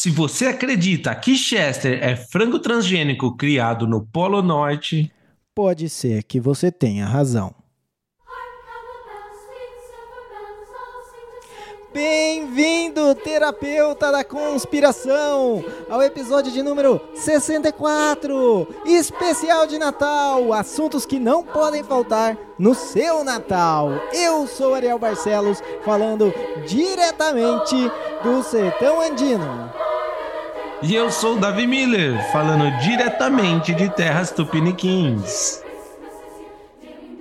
Se você acredita que Chester é frango transgênico criado no Polo Norte, pode ser que você tenha razão. Bem-vindo, terapeuta da conspiração, ao episódio de número 64, especial de Natal, assuntos que não podem faltar no seu Natal. Eu sou Ariel Barcelos, falando diretamente do sertão andino. E eu sou o Davi Miller, falando diretamente de terras tupiniquins.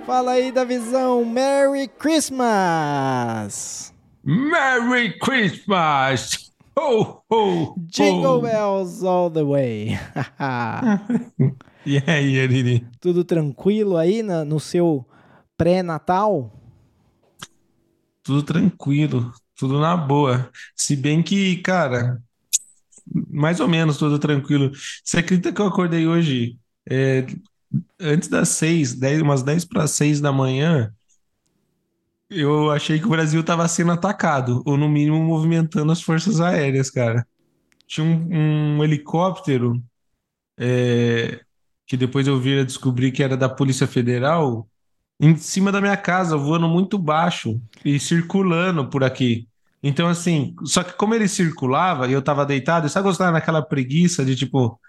Fala aí, Davizão, Merry Christmas! Merry Christmas! Ho, ho, Jingle bells all the way. e aí, Ariri? Tudo tranquilo aí na, no seu pré-natal? Tudo tranquilo, tudo na boa. Se bem que, cara, mais ou menos tudo tranquilo. Você acredita que eu acordei hoje é, antes das seis, dez, umas dez para seis da manhã? Eu achei que o Brasil estava sendo atacado, ou no mínimo movimentando as forças aéreas, cara. Tinha um, um helicóptero é, que depois eu vi descobrir que era da Polícia Federal em cima da minha casa, voando muito baixo e circulando por aqui. Então, assim, só que como ele circulava e eu tava deitado, eu só gostava naquela preguiça de tipo,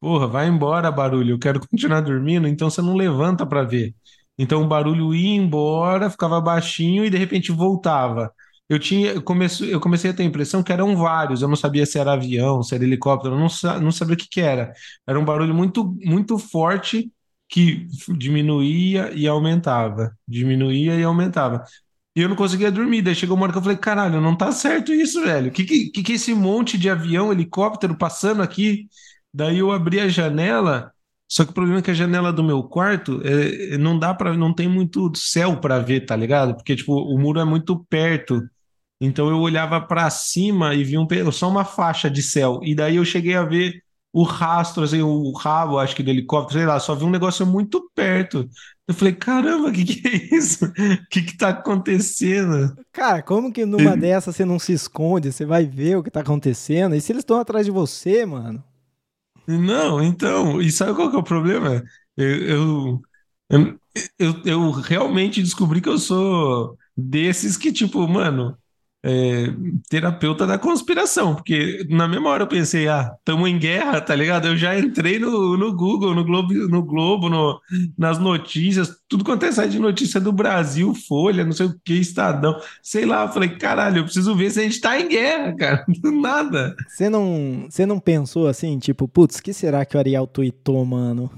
porra, vai embora, barulho, eu quero continuar dormindo, então você não levanta para ver. Então o barulho ia embora, ficava baixinho e de repente voltava. Eu tinha, eu comecei, eu comecei a ter a impressão que eram vários. Eu não sabia se era avião, se era helicóptero, eu não, não sabia o que, que era. Era um barulho muito, muito forte que diminuía e aumentava, diminuía e aumentava. E eu não conseguia dormir. Daí chegou uma hora que eu falei: caralho, não tá certo isso, velho. O que, que, que é esse monte de avião, helicóptero passando aqui? Daí eu abri a janela só que o problema é que a janela do meu quarto é, não dá para, não tem muito céu para ver, tá ligado? Porque tipo o muro é muito perto. Então eu olhava para cima e vi um, só uma faixa de céu. E daí eu cheguei a ver o rastro, assim, o rabo, acho que do helicóptero, sei lá, só vi um negócio muito perto. Eu falei, caramba, o que, que é isso? O que, que tá acontecendo? Cara, como que numa dessas você não se esconde? Você vai ver o que tá acontecendo? E se eles estão atrás de você, mano? Não, então, e sabe qual que é o problema? Eu, eu, eu, eu realmente descobri que eu sou desses que, tipo, mano, é, terapeuta da conspiração, porque na mesma hora eu pensei, ah, estamos em guerra, tá ligado? Eu já entrei no, no Google, no Globo, no Globo no, nas notícias, tudo quanto é site de notícia do Brasil, Folha, não sei o que, Estadão, sei lá, eu falei, caralho, eu preciso ver se a gente tá em guerra, cara, do nada. Você não, você não pensou assim, tipo, putz, que será que o Ariel tweetou, mano?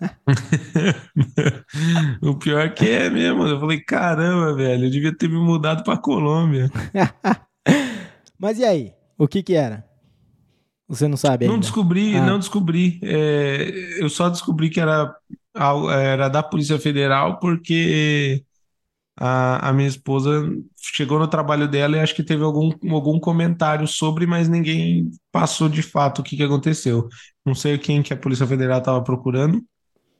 o pior que é mesmo, eu falei, caramba, velho, eu devia ter me mudado pra Colômbia. Mas e aí? O que que era? Você não sabe ainda? Não descobri, ah. não descobri. É, eu só descobri que era, era da Polícia Federal porque a, a minha esposa chegou no trabalho dela e acho que teve algum, algum comentário sobre, mas ninguém passou de fato o que, que aconteceu. Não sei quem que a Polícia Federal estava procurando.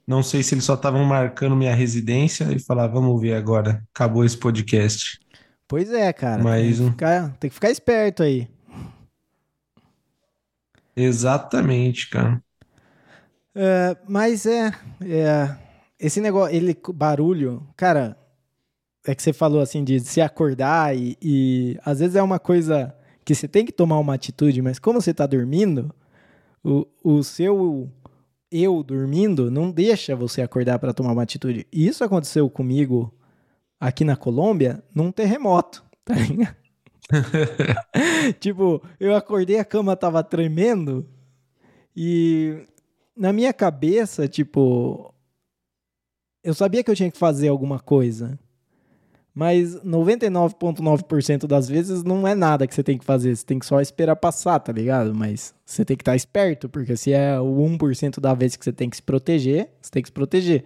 Não sei se eles só estavam marcando minha residência e falar, vamos ver agora, acabou esse podcast. Pois é, cara. Mas... Tem, que ficar, tem que ficar esperto aí. Exatamente, cara. É, mas é, é, Esse negócio, ele barulho, cara. É que você falou assim de se acordar e, e às vezes é uma coisa que você tem que tomar uma atitude, mas como você tá dormindo, o, o seu eu dormindo não deixa você acordar para tomar uma atitude. Isso aconteceu comigo aqui na Colômbia num terremoto, tá tipo, eu acordei, a cama tava tremendo e na minha cabeça, tipo, eu sabia que eu tinha que fazer alguma coisa. Mas 99,9% das vezes não é nada que você tem que fazer. Você tem que só esperar passar, tá ligado? Mas você tem que estar esperto, porque se é o 1% da vez que você tem que se proteger, você tem que se proteger.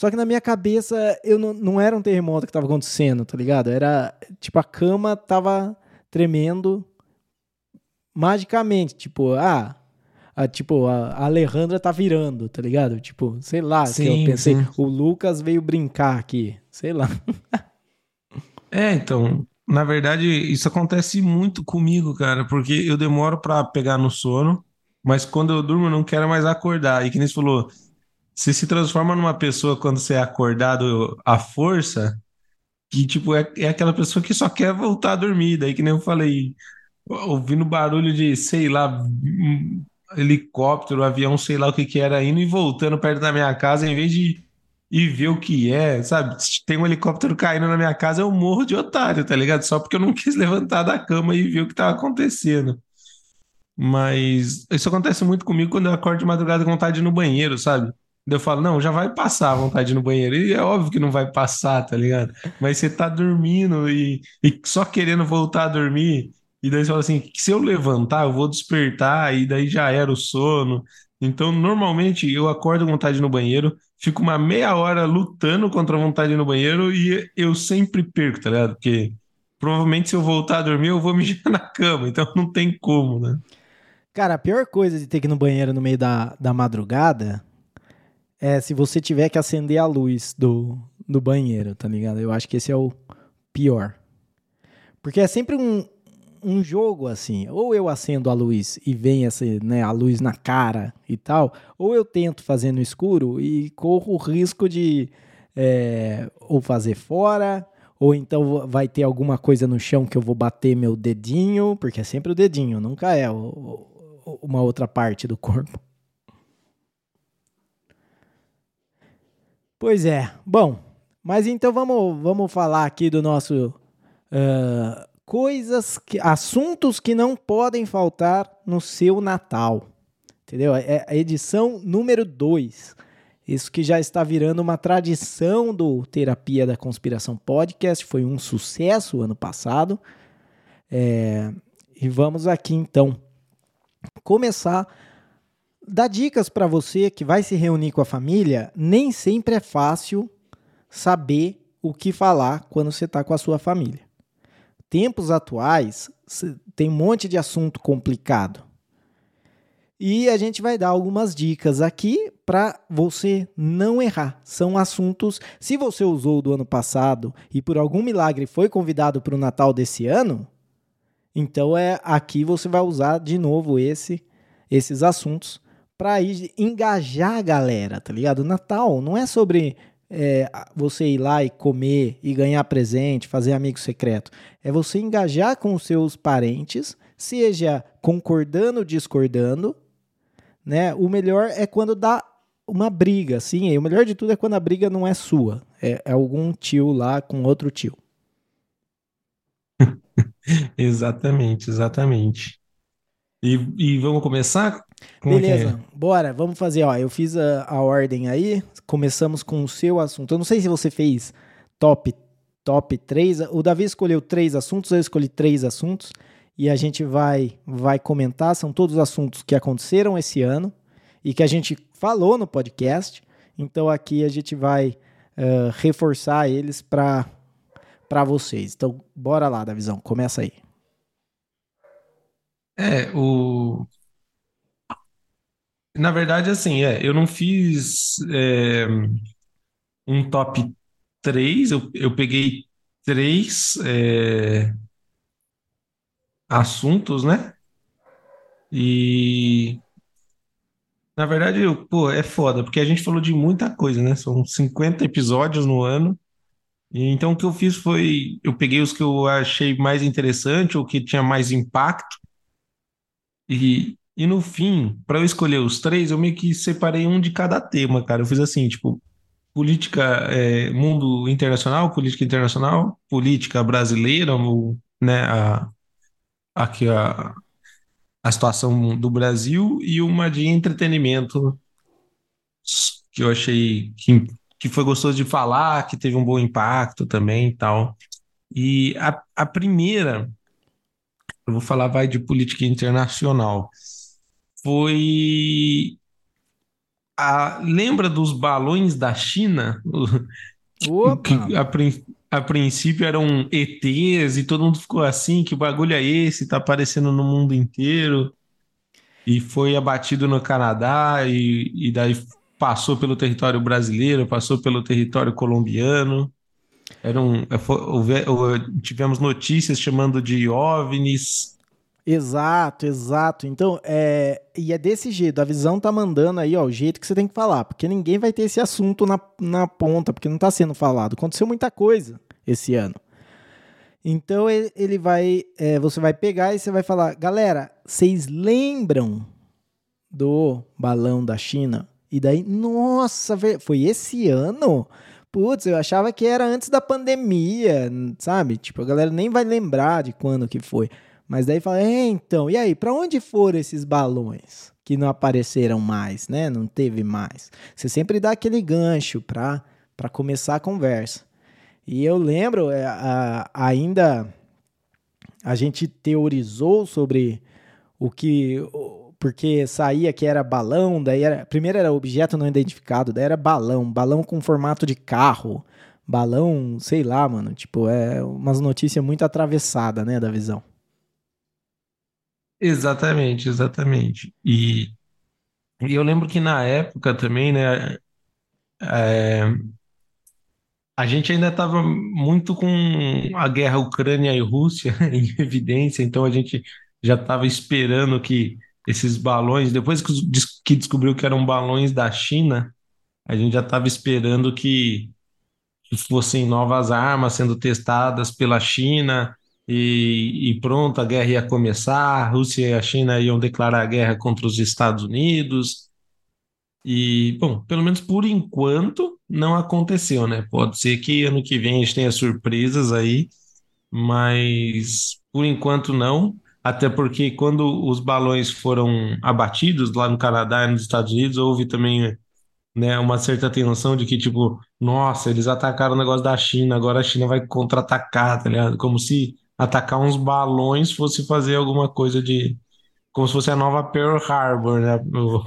Só que na minha cabeça, eu não, não era um terremoto que tava acontecendo, tá ligado? Era, tipo, a cama tava tremendo magicamente, tipo, ah, a, tipo, a, Alejandra tá virando, tá ligado? Tipo, sei lá, sim, que eu pensei, sim. o Lucas veio brincar aqui, sei lá. é, então, na verdade, isso acontece muito comigo, cara, porque eu demoro para pegar no sono, mas quando eu durmo eu não quero mais acordar. E que nem você falou, você se transforma numa pessoa quando você é acordado à força, que tipo é, é aquela pessoa que só quer voltar a dormir. Daí que nem eu falei, ouvindo barulho de, sei lá, helicóptero, avião, sei lá o que que era, indo e voltando perto da minha casa, em vez de ir ver o que é, sabe? Se tem um helicóptero caindo na minha casa, eu morro de otário, tá ligado? Só porque eu não quis levantar da cama e ver o que tava acontecendo. Mas isso acontece muito comigo quando eu acordo de madrugada com vontade de ir no banheiro, sabe? Eu falo, não, já vai passar a vontade no banheiro. E é óbvio que não vai passar, tá ligado? Mas você tá dormindo e, e só querendo voltar a dormir. E daí você fala assim, se eu levantar, eu vou despertar, e daí já era o sono. Então, normalmente, eu acordo com vontade no banheiro, fico uma meia hora lutando contra a vontade no banheiro e eu sempre perco, tá ligado? Porque provavelmente se eu voltar a dormir, eu vou mijar na cama, então não tem como, né? Cara, a pior coisa de ter que ir no banheiro no meio da, da madrugada é se você tiver que acender a luz do, do banheiro, tá ligado? Eu acho que esse é o pior. Porque é sempre um, um jogo assim, ou eu acendo a luz e vem essa, né, a luz na cara e tal, ou eu tento fazer no escuro e corro o risco de é, ou fazer fora, ou então vai ter alguma coisa no chão que eu vou bater meu dedinho, porque é sempre o dedinho, nunca é o, o, uma outra parte do corpo. Pois é, bom, mas então vamos, vamos falar aqui do nosso uh, coisas, que, assuntos que não podem faltar no seu Natal. Entendeu? É a edição número 2. Isso que já está virando uma tradição do Terapia da Conspiração Podcast. Foi um sucesso ano passado. É, e vamos aqui então começar dar dicas para você que vai se reunir com a família. Nem sempre é fácil saber o que falar quando você está com a sua família tempos atuais, tem um monte de assunto complicado. E a gente vai dar algumas dicas aqui para você não errar. São assuntos. Se você usou do ano passado e por algum milagre foi convidado para o Natal desse ano, então é aqui você vai usar de novo esse, esses assuntos para engajar a galera, tá ligado? Natal não é sobre é, você ir lá e comer e ganhar presente, fazer amigo secreto. É você engajar com os seus parentes, seja concordando discordando. Né? O melhor é quando dá uma briga, sim. O melhor de tudo é quando a briga não é sua, é, é algum tio lá com outro tio. exatamente, exatamente. E, e vamos começar? Como Beleza, é? bora, vamos fazer, ó. Eu fiz a, a ordem aí. Começamos com o seu assunto. Eu não sei se você fez top top 3. O Davi escolheu três assuntos, eu escolhi três assuntos. E a gente vai, vai comentar. São todos assuntos que aconteceram esse ano e que a gente falou no podcast. Então aqui a gente vai uh, reforçar eles para vocês. Então, bora lá, Davizão, começa aí. É, o. Na verdade, assim, é, eu não fiz é, um top 3, eu, eu peguei três é, assuntos, né? E na verdade, eu, pô, é foda, porque a gente falou de muita coisa, né? São 50 episódios no ano. E então o que eu fiz foi, eu peguei os que eu achei mais interessante, ou que tinha mais impacto, e, e no fim, para eu escolher os três, eu meio que separei um de cada tema, cara. Eu fiz assim, tipo, política, é, mundo internacional, política internacional, política brasileira, né, a, aqui a, a situação do Brasil e uma de entretenimento que eu achei que, que foi gostoso de falar, que teve um bom impacto também e tal. E a, a primeira eu vou falar vai de política internacional. Foi a, lembra dos balões da China? Que a, a, princípio eram ETs e todo mundo ficou assim, que bagulho é esse? Tá aparecendo no mundo inteiro. E foi abatido no Canadá e, e daí passou pelo território brasileiro, passou pelo território colombiano. Era foi- houve- houve- tivemos notícias chamando de OVNIs. Exato, exato. Então, é, e é desse jeito. A visão tá mandando aí, ó, o jeito que você tem que falar, porque ninguém vai ter esse assunto na, na ponta, porque não tá sendo falado. Aconteceu muita coisa esse ano. Então ele, vai, é, você vai pegar e você vai falar, galera, vocês lembram do balão da China? E daí, nossa, foi esse ano? Putz, eu achava que era antes da pandemia, sabe? Tipo, a galera nem vai lembrar de quando que foi. Mas daí fala, é, então, e aí, pra onde foram esses balões que não apareceram mais, né? Não teve mais. Você sempre dá aquele gancho pra, pra começar a conversa. E eu lembro, é, a- ainda a gente teorizou sobre o que. Porque saía que era balão, daí era. Primeiro era objeto não identificado, daí era balão, balão com formato de carro, balão, sei lá, mano. Tipo, é umas notícias muito atravessadas, né, da visão. Exatamente, exatamente. E, e eu lembro que na época também, né, é, a gente ainda estava muito com a guerra Ucrânia e Rússia em evidência, então a gente já estava esperando que esses balões, depois que, descobriu que eram balões da China, a gente já estava esperando que que fossem novas armas sendo testadas pela China e, e pronto, a guerra ia começar, a Rússia e a China iam declarar guerra contra os Estados Unidos. E, bom, pelo menos por enquanto não aconteceu, né? Pode ser que ano que vem a gente tenha surpresas aí, mas por enquanto não. Até porque quando os balões foram abatidos lá no Canadá e nos Estados Unidos, houve também né, uma certa tensão de que, tipo, nossa, eles atacaram o negócio da China, agora a China vai contra-atacar, tá ligado? Como se atacar uns balões fosse fazer alguma coisa de. Como se fosse a nova Pearl Harbor, né?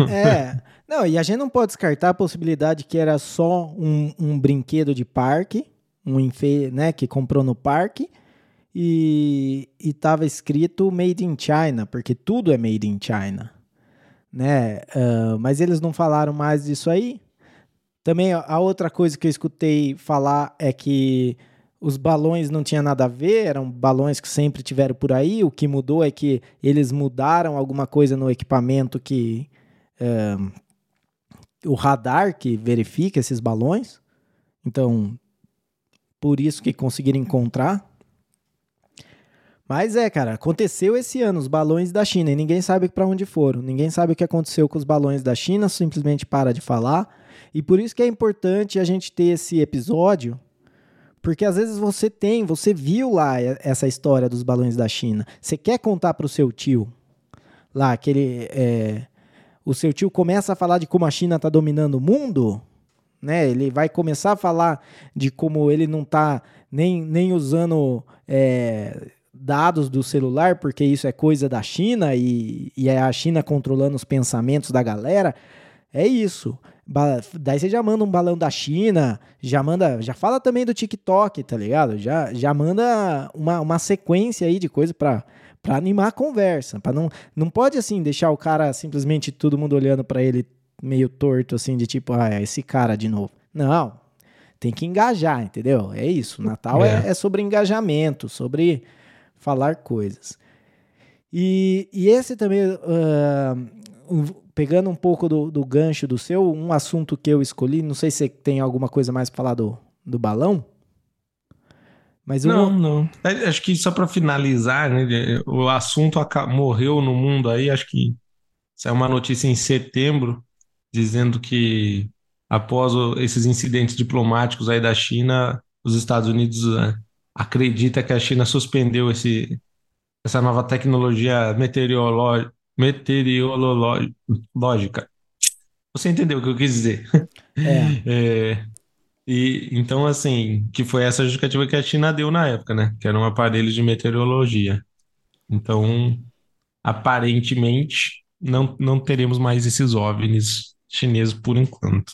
É. Não, e a gente não pode descartar a possibilidade que era só um, um brinquedo de parque, um enfe, né, que comprou no parque, e, e tava escrito Made in China, porque tudo é Made in China, né? Ah, mas eles não falaram mais disso aí. Também a outra coisa que eu escutei falar é que os balões não tinha nada a ver, eram balões que sempre tiveram por aí. O que mudou é que eles mudaram alguma coisa no equipamento que eh, o radar que verifica esses balões. Então, por isso que conseguiram encontrar. Mas é, cara, aconteceu esse ano os balões da China e ninguém sabe para onde foram. Ninguém sabe o que aconteceu com os balões da China, simplesmente para de falar. E por isso que é importante a gente ter esse episódio, porque às vezes você tem, você viu lá essa história dos balões da China. Você quer contar pro seu tio lá aquele é, o seu tio começa a falar de como a China está dominando o mundo, né? Ele vai começar a falar de como ele não está nem, nem usando é, dados do celular, porque isso é coisa da China e, e é a China controlando os pensamentos da galera. É isso. Daí você já manda um balão da China, já manda, já fala também do TikTok, tá ligado? Já, já manda uma, uma sequência aí de coisa pra, pra animar a conversa. Pra não, não pode assim deixar o cara simplesmente todo mundo olhando pra ele meio torto, assim, de tipo, ah, é esse cara de novo. Não. Tem que engajar, entendeu? É isso. Natal é, É. é sobre engajamento, sobre falar coisas. E, e esse também, ah, um- pegando um pouco do, do gancho do seu, um assunto que eu escolhi, não sei se você tem alguma coisa mais pra falar do, do balão, mas Não, um, não. É, Acho que só para finalizar, né? O assunto morreu no mundo aí. Acho que saiu uma notícia em setembro dizendo que após esses incidentes diplomáticos aí da China, os Estados Unidos eh, acredita que a China suspendeu esse, essa nova tecnologia meteorolo- meteorológica. Você entendeu o que eu quis dizer? é, É, e então, assim, que foi essa justificativa que a China deu na época, né? Que era um aparelho de meteorologia. Então, aparentemente, não, não teremos mais esses OVNIs chineses por enquanto.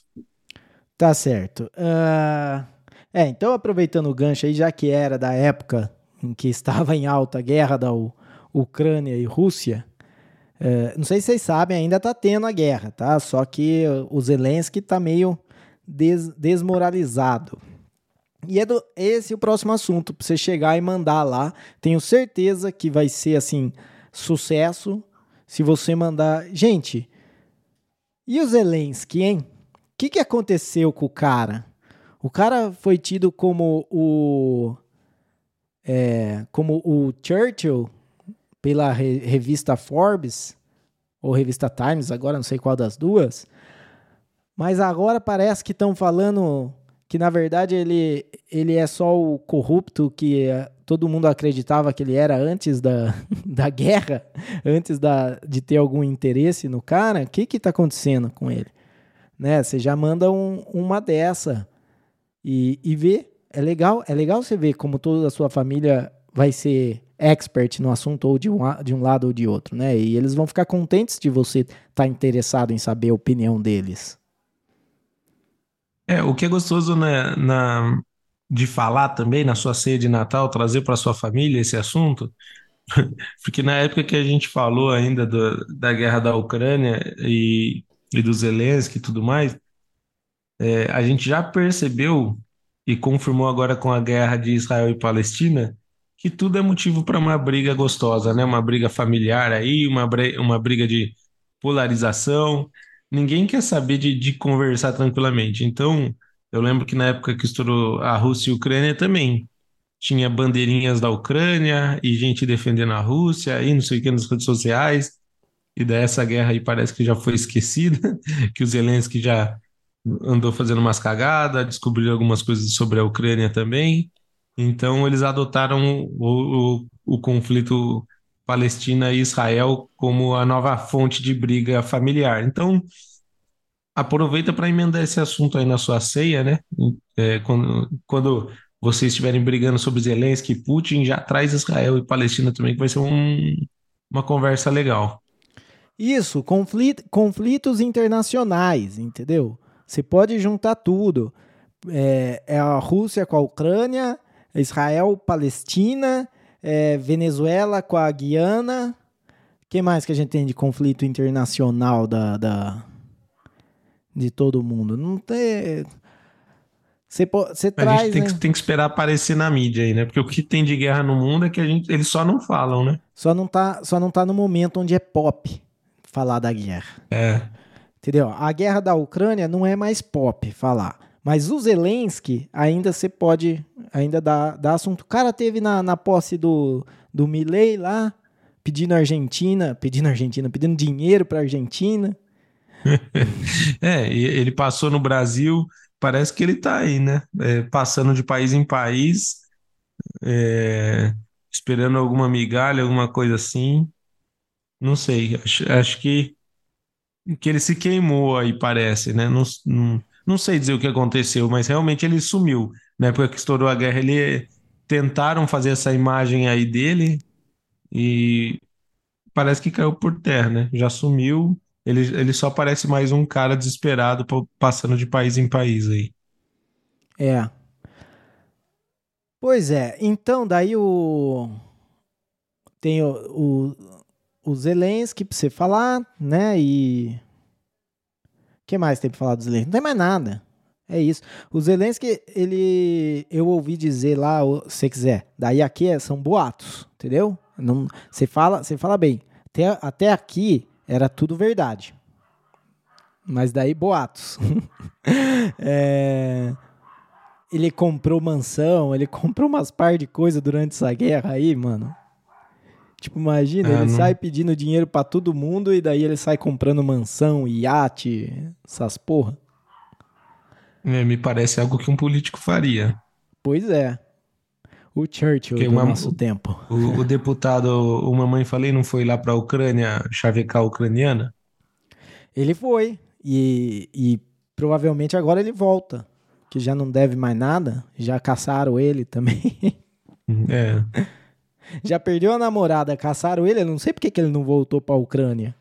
Tá certo. Ah, é, então aproveitando o gancho aí, já que era da época em que estava em alta a guerra da U- Ucrânia e Rússia, eh, não sei se vocês sabem, ainda tá tendo a guerra, tá? Só que o Zelensky tá meio des- desmoralizado. E é do, esse é o próximo assunto, pra você chegar e mandar lá. Tenho certeza que vai ser, assim, sucesso se você mandar. Gente, e o Zelensky, hein? O que, que aconteceu com o cara? O cara foi tido como o. É, como o Churchill pela re revista Forbes, ou revista Times, agora não sei qual das duas. Mas agora parece que estão falando que na verdade ele, ele é só o corrupto que eh, todo mundo acreditava que ele era antes da, da guerra, antes da, de ter algum interesse no cara. O que que tá acontecendo com ele? Né? Você já manda um, uma dessa e, e vê. É legal, é legal você ver como toda a sua família vai ser expert no assunto ou de um, de um lado ou de outro, né? E eles vão ficar contentes de você estar tá interessado em saber a opinião deles. É, o que é gostoso né, na, de falar também na sua ceia de Natal, trazer para sua família esse assunto, porque na época que a gente falou ainda do, da guerra da Ucrânia e, e do Zelensky e tudo mais, é, a gente já percebeu e confirmou agora com a guerra de Israel e Palestina que tudo é motivo para uma briga gostosa, né? Uma briga familiar aí, uma, uma briga de polarização ninguém quer saber de, de conversar tranquilamente. Então, eu lembro que na época que estourou a Rússia e a Ucrânia também tinha bandeirinhas da Ucrânia e gente defendendo a Rússia e não sei o que nas redes sociais. E daí essa guerra aí parece que já foi esquecida, que o Zelensky já andou fazendo umas cagadas, descobriu algumas coisas sobre a Ucrânia também. Então eles adotaram o, o, o conflito Palestina e Israel como a nova fonte de briga familiar. Então, aproveita para emendar esse assunto aí na sua ceia, né? É, quando, quando vocês estiverem brigando sobre Zelensky e Putin, já traz Israel e Palestina também, que vai ser um, uma conversa legal. Isso, conflit, conflitos internacionais, entendeu? Você pode juntar tudo. É, é a Rússia com a Ucrânia, Israel, Palestina é, Venezuela com a Guiana. O que mais que a gente tem de conflito internacional da, da de todo mundo? Não tem. Você, você traz. A gente tem, né? que, tem que esperar aparecer na mídia aí, né? Porque o que tem de guerra no mundo é que a gente, eles só não falam, né? Só não tá, só não tá no momento onde é pop falar da guerra. É. Entendeu? A guerra da Ucrânia não é mais pop falar. Mas o Zelensky ainda você pode ainda dar, dar assunto. O cara teve na, na posse do, do Milley lá, pedindo Argentina, pedindo Argentina, pedindo dinheiro para Argentina. é, ele passou no Brasil, parece que ele tá aí, né? É, passando de país em país, é, esperando alguma migalha, alguma coisa assim. Não sei, acho, acho que, que ele se queimou aí, parece, né? Não, não, não sei dizer o que aconteceu, mas realmente ele sumiu. Na época que estourou a guerra, ele tentaram fazer essa imagem aí dele e parece que caiu por terra, né? Já sumiu. Ele, ele só parece mais um cara desesperado passando de país em país aí. É. Pois é. Então, daí o. Tem o, o, o Zelensky pra você falar, né? E que mais tem pra falar do Zelensky? Não tem mais nada. É isso. O Zelensky, ele. Eu ouvi dizer lá, se quiser. Daí aqui é, são boatos, entendeu? Não, você, fala, você fala bem. Até, até aqui era tudo verdade. Mas daí boatos. é, ele comprou mansão, ele comprou umas par de coisa durante essa guerra aí, mano. Tipo, imagina, é, ele não... sai pedindo dinheiro para todo mundo e daí ele sai comprando mansão, iate, essas porra. É, me parece algo que um político faria. Pois é. O Churchill Porque do uma, nosso tempo. O, o deputado, o Mamãe Falei, não foi lá para a Ucrânia chavecar a ucraniana? Ele foi. E, e provavelmente agora ele volta. Que já não deve mais nada. Já caçaram ele também. É. Já perdeu a namorada, caçaram ele, eu não sei porque que ele não voltou pra Ucrânia.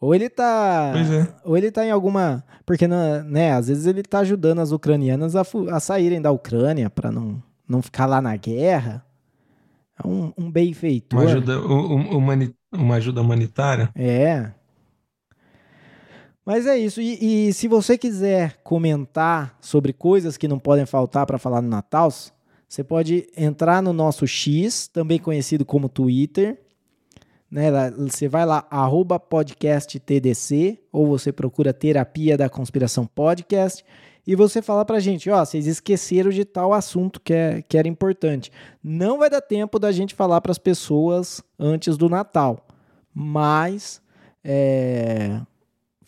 Ou ele tá. É. Ou ele tá em alguma. Porque, né, às vezes ele tá ajudando as ucranianas a, a saírem da Ucrânia pra não, não ficar lá na guerra. É um, um benfeitor. Uma ajuda, um, uma ajuda humanitária? É. Mas é isso. E, e, se você quiser comentar sobre coisas que não podem faltar para falar no Natal, você pode entrar no nosso X, também conhecido como Twitter. Né? Você vai lá, arroba podcasttdc, ou você procura Terapia da Conspiração Podcast, e você fala pra gente, ó, vocês esqueceram de tal assunto que, é, que era importante. Não vai dar tempo da gente falar para as pessoas antes do Natal, mas é,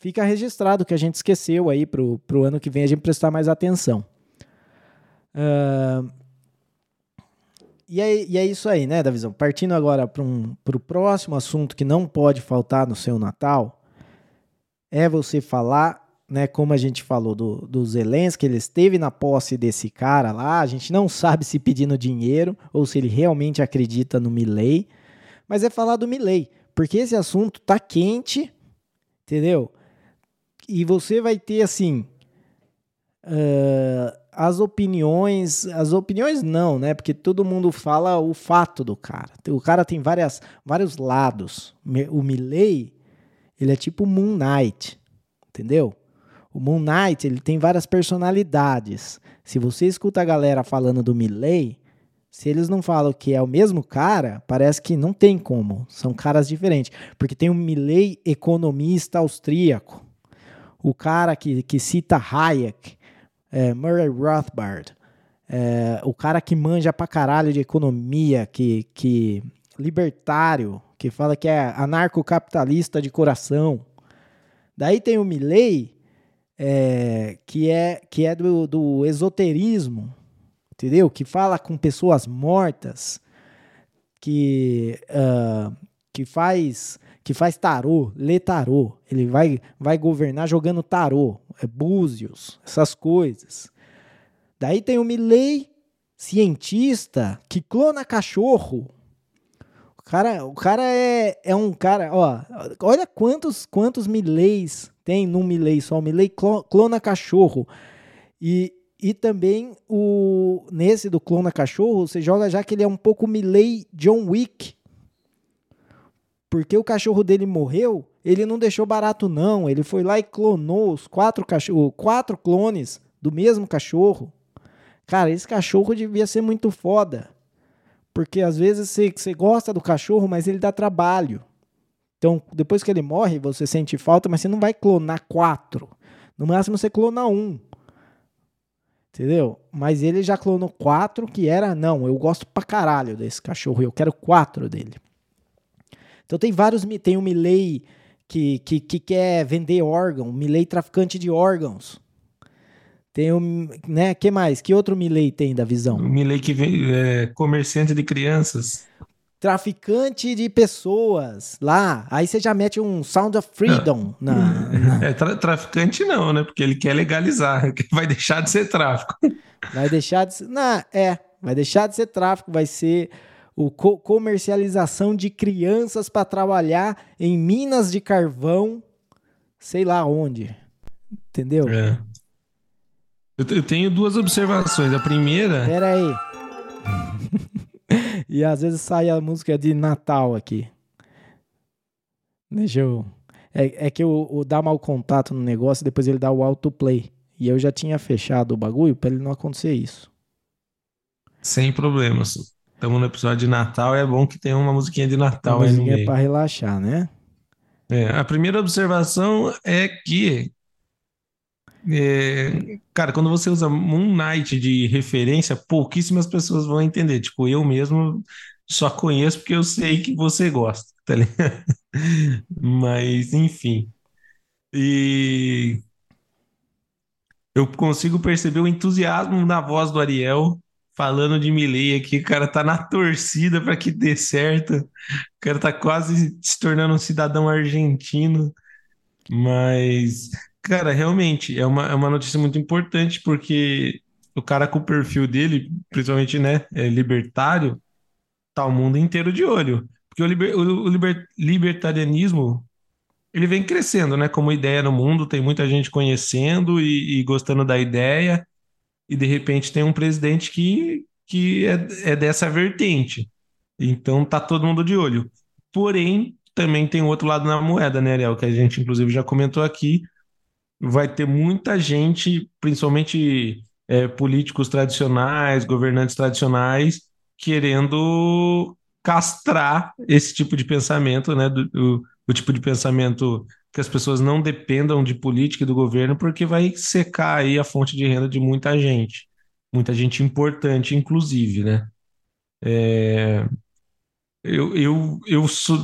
fica registrado que a gente esqueceu aí pro, pro ano que vem a gente prestar mais atenção. Uh, e, é, e é isso aí, né, Davizão? Partindo agora para um, o próximo assunto que não pode faltar no seu Natal, é você falar né, como a gente falou do, do Zelensky, ele esteve na posse desse cara lá, a gente não sabe se pedindo dinheiro ou se ele realmente acredita no Milley, mas é falar do Milley, porque esse assunto tá quente, entendeu? E você vai ter, assim, uh, as opiniões, as opiniões não, né, porque todo mundo fala o fato do cara, o cara tem várias, vários lados, o Milley, ele é tipo Moon Knight, entendeu? O Moon Knight ele tem várias personalidades. Se você escuta a galera falando do Milley, se eles não falam que é o mesmo cara, parece que não tem como. São caras diferentes. Porque tem o Milley economista austríaco, o cara que, que cita Hayek, é, Murray Rothbard, é, o cara que manja pra caralho de economia, que, que libertário, que fala que é anarcocapitalista de coração. Daí tem o Milley, é, que é, que é do, do esoterismo, entendeu? Que fala com pessoas mortas, que, uh, que faz que faz tarô, lê tarô. Ele vai, vai governar jogando tarô, é búzios, essas coisas. Daí tem o Milley, cientista, que clona cachorro. O cara, o cara é, é um cara, ó, olha quantos quantos Milleys tem num Milley só, o Milley clona cachorro. E, e também o nesse do clona cachorro, você joga já que ele é um pouco Milley John Wick. Porque o cachorro dele morreu, ele não deixou barato não, ele foi lá e clonou os quatro cachorro, quatro clones do mesmo cachorro. Cara, esse cachorro devia ser muito foda. Porque às vezes você, você gosta do cachorro, mas ele dá trabalho. Então, depois que ele morre, você sente falta, mas você não vai clonar quatro. No máximo, você clona um. Entendeu? Mas ele já clonou quatro, que era, não, eu gosto pra caralho desse cachorro, eu quero quatro dele. Então tem vários, tem o Milley que, que, que quer vender órgão, Milley traficante de órgãos. Tem o, né, que mais? Que outro Milley tem da visão? O Milley que vem, é, comerciante de crianças traficante de pessoas lá. Aí você já mete um Sound of Freedom na. na... É, tra traficante não, né? Porque ele quer legalizar, vai deixar de ser tráfico. Vai deixar de ser. Não, é, vai deixar de ser tráfico, vai ser o co comercialização de crianças para trabalhar em minas de carvão, sei lá onde. Entendeu? É. Eu, tenho duas observações. A primeira. Pera aí. e às vezes sai a música de Natal aqui. Deixa eu. É, é que o, o dá mau contato no negócio, depois ele dá o autoplay. E eu já tinha fechado o bagulho para ele não acontecer isso. Sem problemas. Estamos no episódio de Natal, é bom que tenha uma musiquinha de Natal uma aí no meio. para relaxar, né? É, a primeira observação é que é, cara, quando você usa Moon Knight de referência, pouquíssimas pessoas vão entender. Tipo, eu mesmo só conheço porque eu sei que você gosta, tá ligado? Mas, enfim. E eu consigo perceber o entusiasmo na voz do Ariel falando de Milley aqui. O cara tá na torcida para que dê certo. O cara tá quase se tornando um cidadão argentino. Mas Cara, realmente, é uma, é uma notícia muito importante, porque o cara com o perfil dele, principalmente, né, é libertário, tá o mundo inteiro de olho. Porque o, liber, o liber, libertarianismo, ele vem crescendo, né, como ideia no mundo, tem muita gente conhecendo e, e gostando da ideia, e de repente tem um presidente que, que é, é dessa vertente. Então tá todo mundo de olho. Porém, também tem outro lado na moeda, né, Ariel, que a gente inclusive já comentou aqui, vai ter muita gente, principalmente é, políticos tradicionais, governantes tradicionais, querendo castrar esse tipo de pensamento, né? Do, do, do tipo de pensamento que as pessoas não dependam de política e do governo, porque vai secar aí a fonte de renda de muita gente, muita gente importante, inclusive, né? É, eu, eu, eu sou,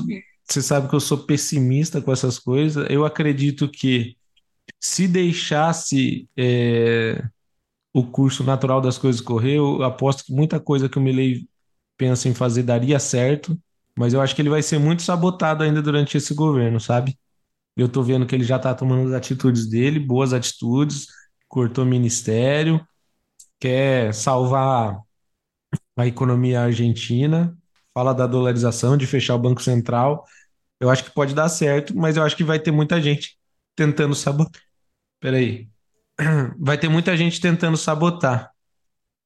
você sabe que eu sou pessimista com essas coisas. Eu acredito que se deixasse é, o curso natural das coisas correr, eu aposto que muita coisa que o Milley pensa em fazer daria certo, mas eu acho que ele vai ser muito sabotado ainda durante esse governo, sabe? Eu tô vendo que ele já tá tomando as atitudes dele, boas atitudes, cortou ministério, quer salvar a economia argentina, fala da dolarização, de fechar o Banco Central. Eu acho que pode dar certo, mas eu acho que vai ter muita gente tentando sabotar. Peraí. Vai ter muita gente tentando sabotar.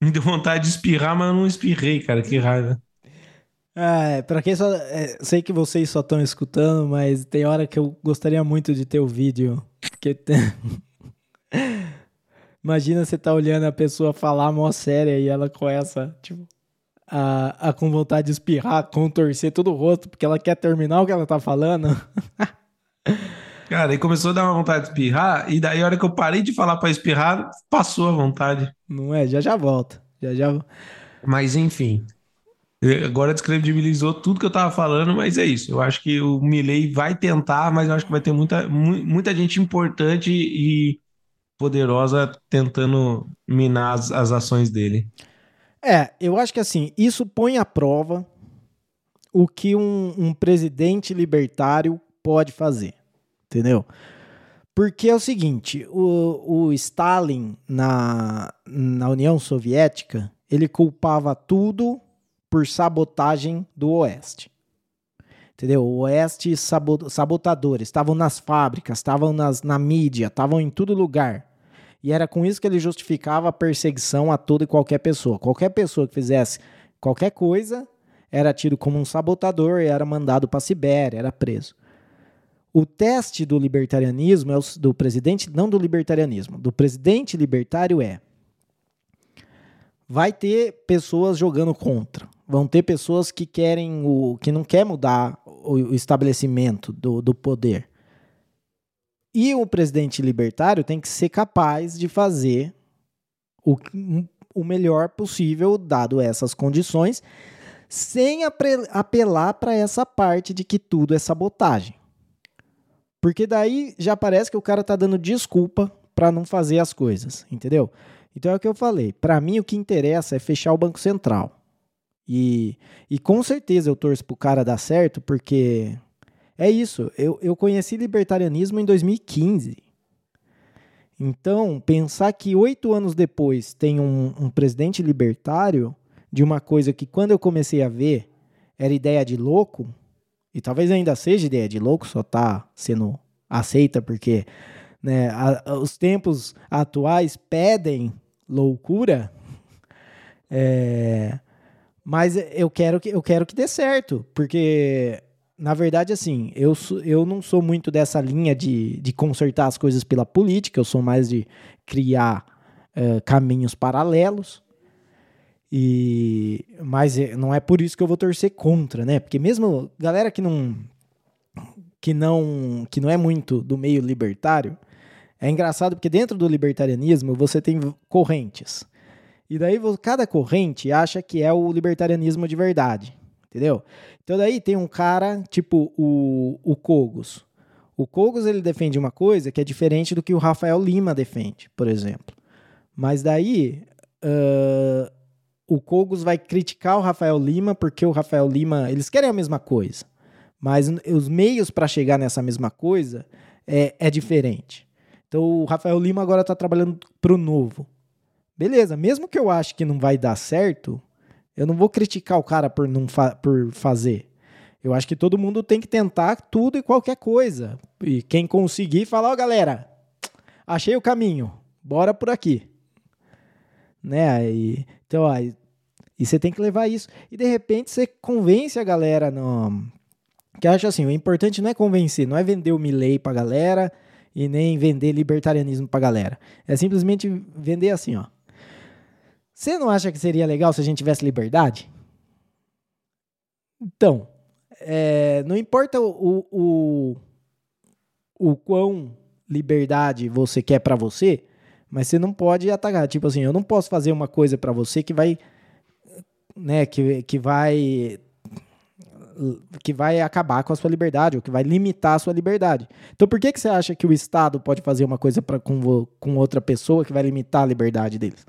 Me deu vontade de espirrar, mas eu não espirrei, cara. Que raiva. É, pra quem só. É, sei que vocês só estão escutando, mas tem hora que eu gostaria muito de ter o vídeo. Que tem... Imagina você tá olhando a pessoa falar mó séria e ela começa, tipo, a, a com vontade de espirrar, contorcer todo o rosto, porque ela quer terminar o que ela tá falando. Cara, aí começou a dar uma vontade de espirrar, e daí a hora que eu parei de falar para espirrar, passou a vontade. Não é? Já já volta. Já já. Mas enfim. Agora descredibilizou tudo que eu tava falando, mas é isso. Eu acho que o Milley vai tentar, mas eu acho que vai ter muita, muita gente importante e poderosa tentando minar as, as ações dele. É, eu acho que assim, isso põe à prova o que um, um presidente libertário pode fazer entendeu? Porque é o seguinte, o, o Stalin na, na União Soviética, ele culpava tudo por sabotagem do Oeste. Entendeu? O Oeste sabotadores, estavam nas fábricas, estavam na mídia, estavam em todo lugar. E era com isso que ele justificava a perseguição a toda e qualquer pessoa. Qualquer pessoa que fizesse qualquer coisa era tido como um sabotador e era mandado para a Sibéria, era preso. O teste do libertarianismo, é o, do presidente, não do libertarianismo, do presidente libertário é: vai ter pessoas jogando contra, vão ter pessoas que querem o que não quer mudar o, estabelecimento do, do poder. E o presidente libertário tem que ser capaz de fazer o, o melhor possível, dado essas condições, sem apelar para essa parte de que tudo é sabotagem. Porque daí já parece que o cara tá dando desculpa para não fazer as coisas, entendeu? Então é o que eu falei. Para mim o que interessa é fechar o Banco Central. E, e com certeza eu torço pro cara dar certo, porque é isso. Eu, eu conheci libertarianismo em 2015. Então, pensar que oito anos depois tem um, um presidente libertário de uma coisa que quando eu comecei a ver era ideia de louco, e talvez ainda seja ideia de louco, só tá sendo aceita porque né, a, os tempos atuais pedem loucura. É, mas eu quero que eu quero que dê certo, porque na verdade assim, eu, eu não sou muito dessa linha de, de consertar as coisas pela política, eu sou mais de criar uh, caminhos paralelos. E mas é, não é por isso que eu vou torcer contra, né? Porque mesmo galera que não que não que não é muito do meio libertário, é engraçado porque dentro do libertarianismo você tem correntes. E daí cada corrente acha que é o libertarianismo de verdade, entendeu? Então daí tem um cara tipo o, o Cogos. O Cogos ele defende uma coisa que é diferente do que o Rafael Lima defende, por exemplo. Mas daí uh, o Cogos vai criticar o Rafael Lima porque o Rafael Lima, eles querem a mesma coisa, mas os meios para chegar nessa mesma coisa é, é diferente. Então o Rafael Lima agora está trabalhando para o novo. Beleza, mesmo que eu ache que não vai dar certo, eu não vou criticar o cara por não fa por fazer. Eu acho que todo mundo tem que tentar tudo e qualquer coisa. E quem conseguir, falar, ó, oh, galera, achei o caminho, bora por aqui né? E, então, ó, e você tem que levar isso. E de repente você convence a galera no. Que acha assim, o importante não é convencer, não é vender o Milley pra galera e nem vender libertarianismo pra galera. É simplesmente vender assim, ó. Você não acha que seria legal se a gente tivesse liberdade? Então, é, não importa o, o, o quão liberdade você quer para você, mas você não pode atacar. Tipo assim, eu não posso fazer uma coisa para você que vai, né, que, que vai que vai acabar com a sua liberdade ou que vai limitar a sua liberdade. Então, por que, que você acha que o Estado pode fazer uma coisa pra, com, com outra pessoa que vai limitar a liberdade deles?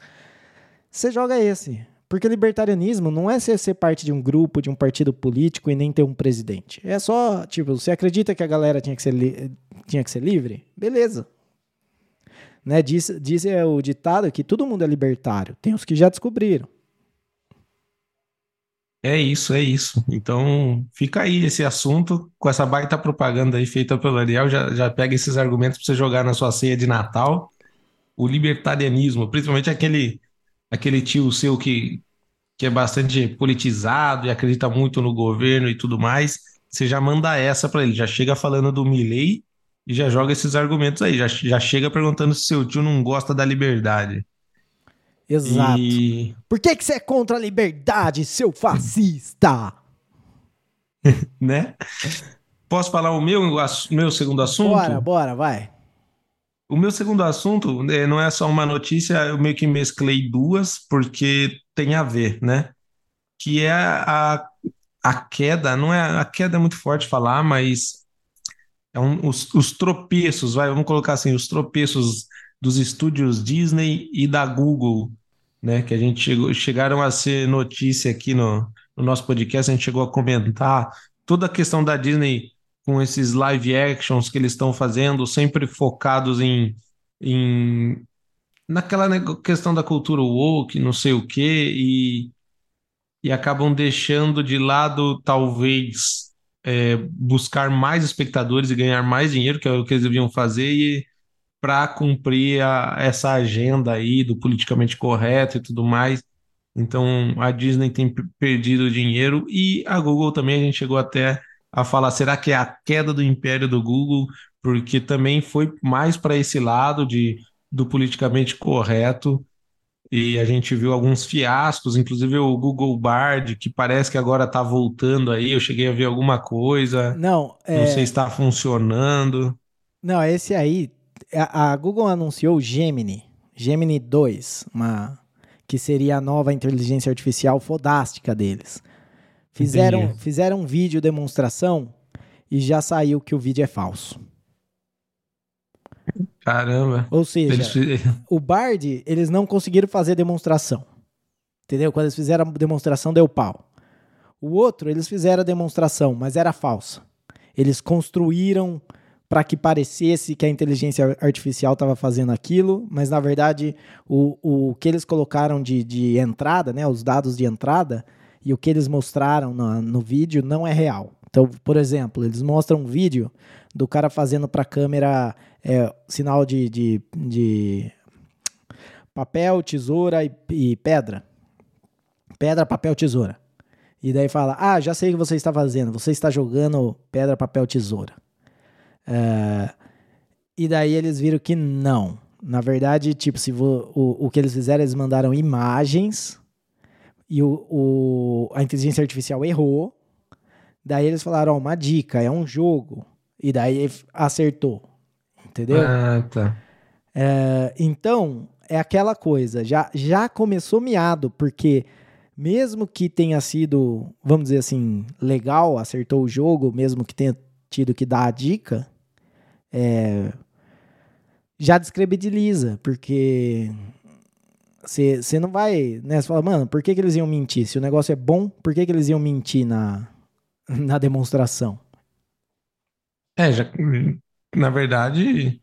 Você joga esse. Porque libertarianismo não é ser, parte de um grupo, de um partido político e nem ter um presidente. É só, tipo, você acredita que a galera tinha que ser, tinha que ser livre? Beleza. Né? Diz, diz é o ditado que todo mundo é libertário. Tem os que já descobriram. É isso, é isso. Então, fica aí esse assunto, com essa baita propaganda aí feita pelo Ariel, já, já pega esses argumentos para você jogar na sua ceia de Natal. O libertarianismo, principalmente aquele aquele tio seu que, que é bastante politizado e acredita muito no governo e tudo mais, você já manda essa para ele, já chega falando do Milley e já joga esses argumentos aí, já, já chega perguntando se seu tio não gosta da liberdade. Exato. E... Por que, que você é contra a liberdade, seu fascista? né? Posso falar o meu, o meu segundo assunto? Bora, bora, vai. O meu segundo assunto né, não é só uma notícia, eu meio que mesclei duas, porque tem a ver, né? Que é a, a queda, não é a queda é muito forte falar, mas é um, os, os tropeços, vai, vamos colocar assim, os tropeços dos estúdios Disney e da Google, né? Que a gente chegou, chegaram a ser notícia aqui no, no nosso podcast, a gente chegou a comentar toda a questão da Disney com esses live actions que eles estão fazendo, sempre focados em, em naquela questão da cultura woke, não sei o quê, e, e acabam deixando de lado, talvez, é, buscar mais espectadores e ganhar mais dinheiro, que é o que eles deviam fazer, para cumprir a, essa agenda aí do politicamente correto e tudo mais. Então a Disney tem perdido dinheiro e a Google também, a gente chegou até a falar, será que é a queda do império do Google? Porque também foi mais para esse lado de, do politicamente correto. E a gente viu alguns fiascos, inclusive o Google Bard, que parece que agora está voltando aí. Eu cheguei a ver alguma coisa. Não, é... não sei se está funcionando. Não, esse aí, a, a Google anunciou o Gemini, Gemini 2, uma que seria a nova inteligência artificial fodástica deles. Fizeram, fizeram um vídeo demonstração e já saiu que o vídeo é falso. Caramba. Ou seja, eles... o Bard, eles não conseguiram fazer demonstração. Entendeu? Quando eles fizeram a demonstração, deu pau. O outro, eles fizeram a demonstração, mas era falsa. Eles construíram para que parecesse que a inteligência artificial estava fazendo aquilo, mas na verdade o, o que eles colocaram de, de entrada, né, os dados de entrada, e o que eles mostraram no, no vídeo não é real. Então, por exemplo, eles mostram um vídeo do cara fazendo para a câmera é, sinal de, de, de, papel, tesoura e, e, pedra. Pedra, papel, tesoura. E daí fala: Ah, já sei o que você está fazendo. Você está jogando pedra, papel, tesoura. É, e daí eles viram que não. Na verdade, tipo, se vo, o, o que eles fizeram, eles mandaram imagens e o, o, a inteligência artificial errou. Daí eles falaram, ó, uma dica, é um jogo. E daí acertou. Entendeu? Ah, tá. É, então, é aquela coisa, já, já começou miado, porque mesmo que tenha sido, vamos dizer assim, legal, acertou o jogo, mesmo que tenha tido que dar a dica, é, já descredibiliza, porque você não vai, né? Você fala, mano, por que, que eles iam mentir? Se o negócio é bom, por que, que eles iam mentir na, na demonstração? É, já, na verdade,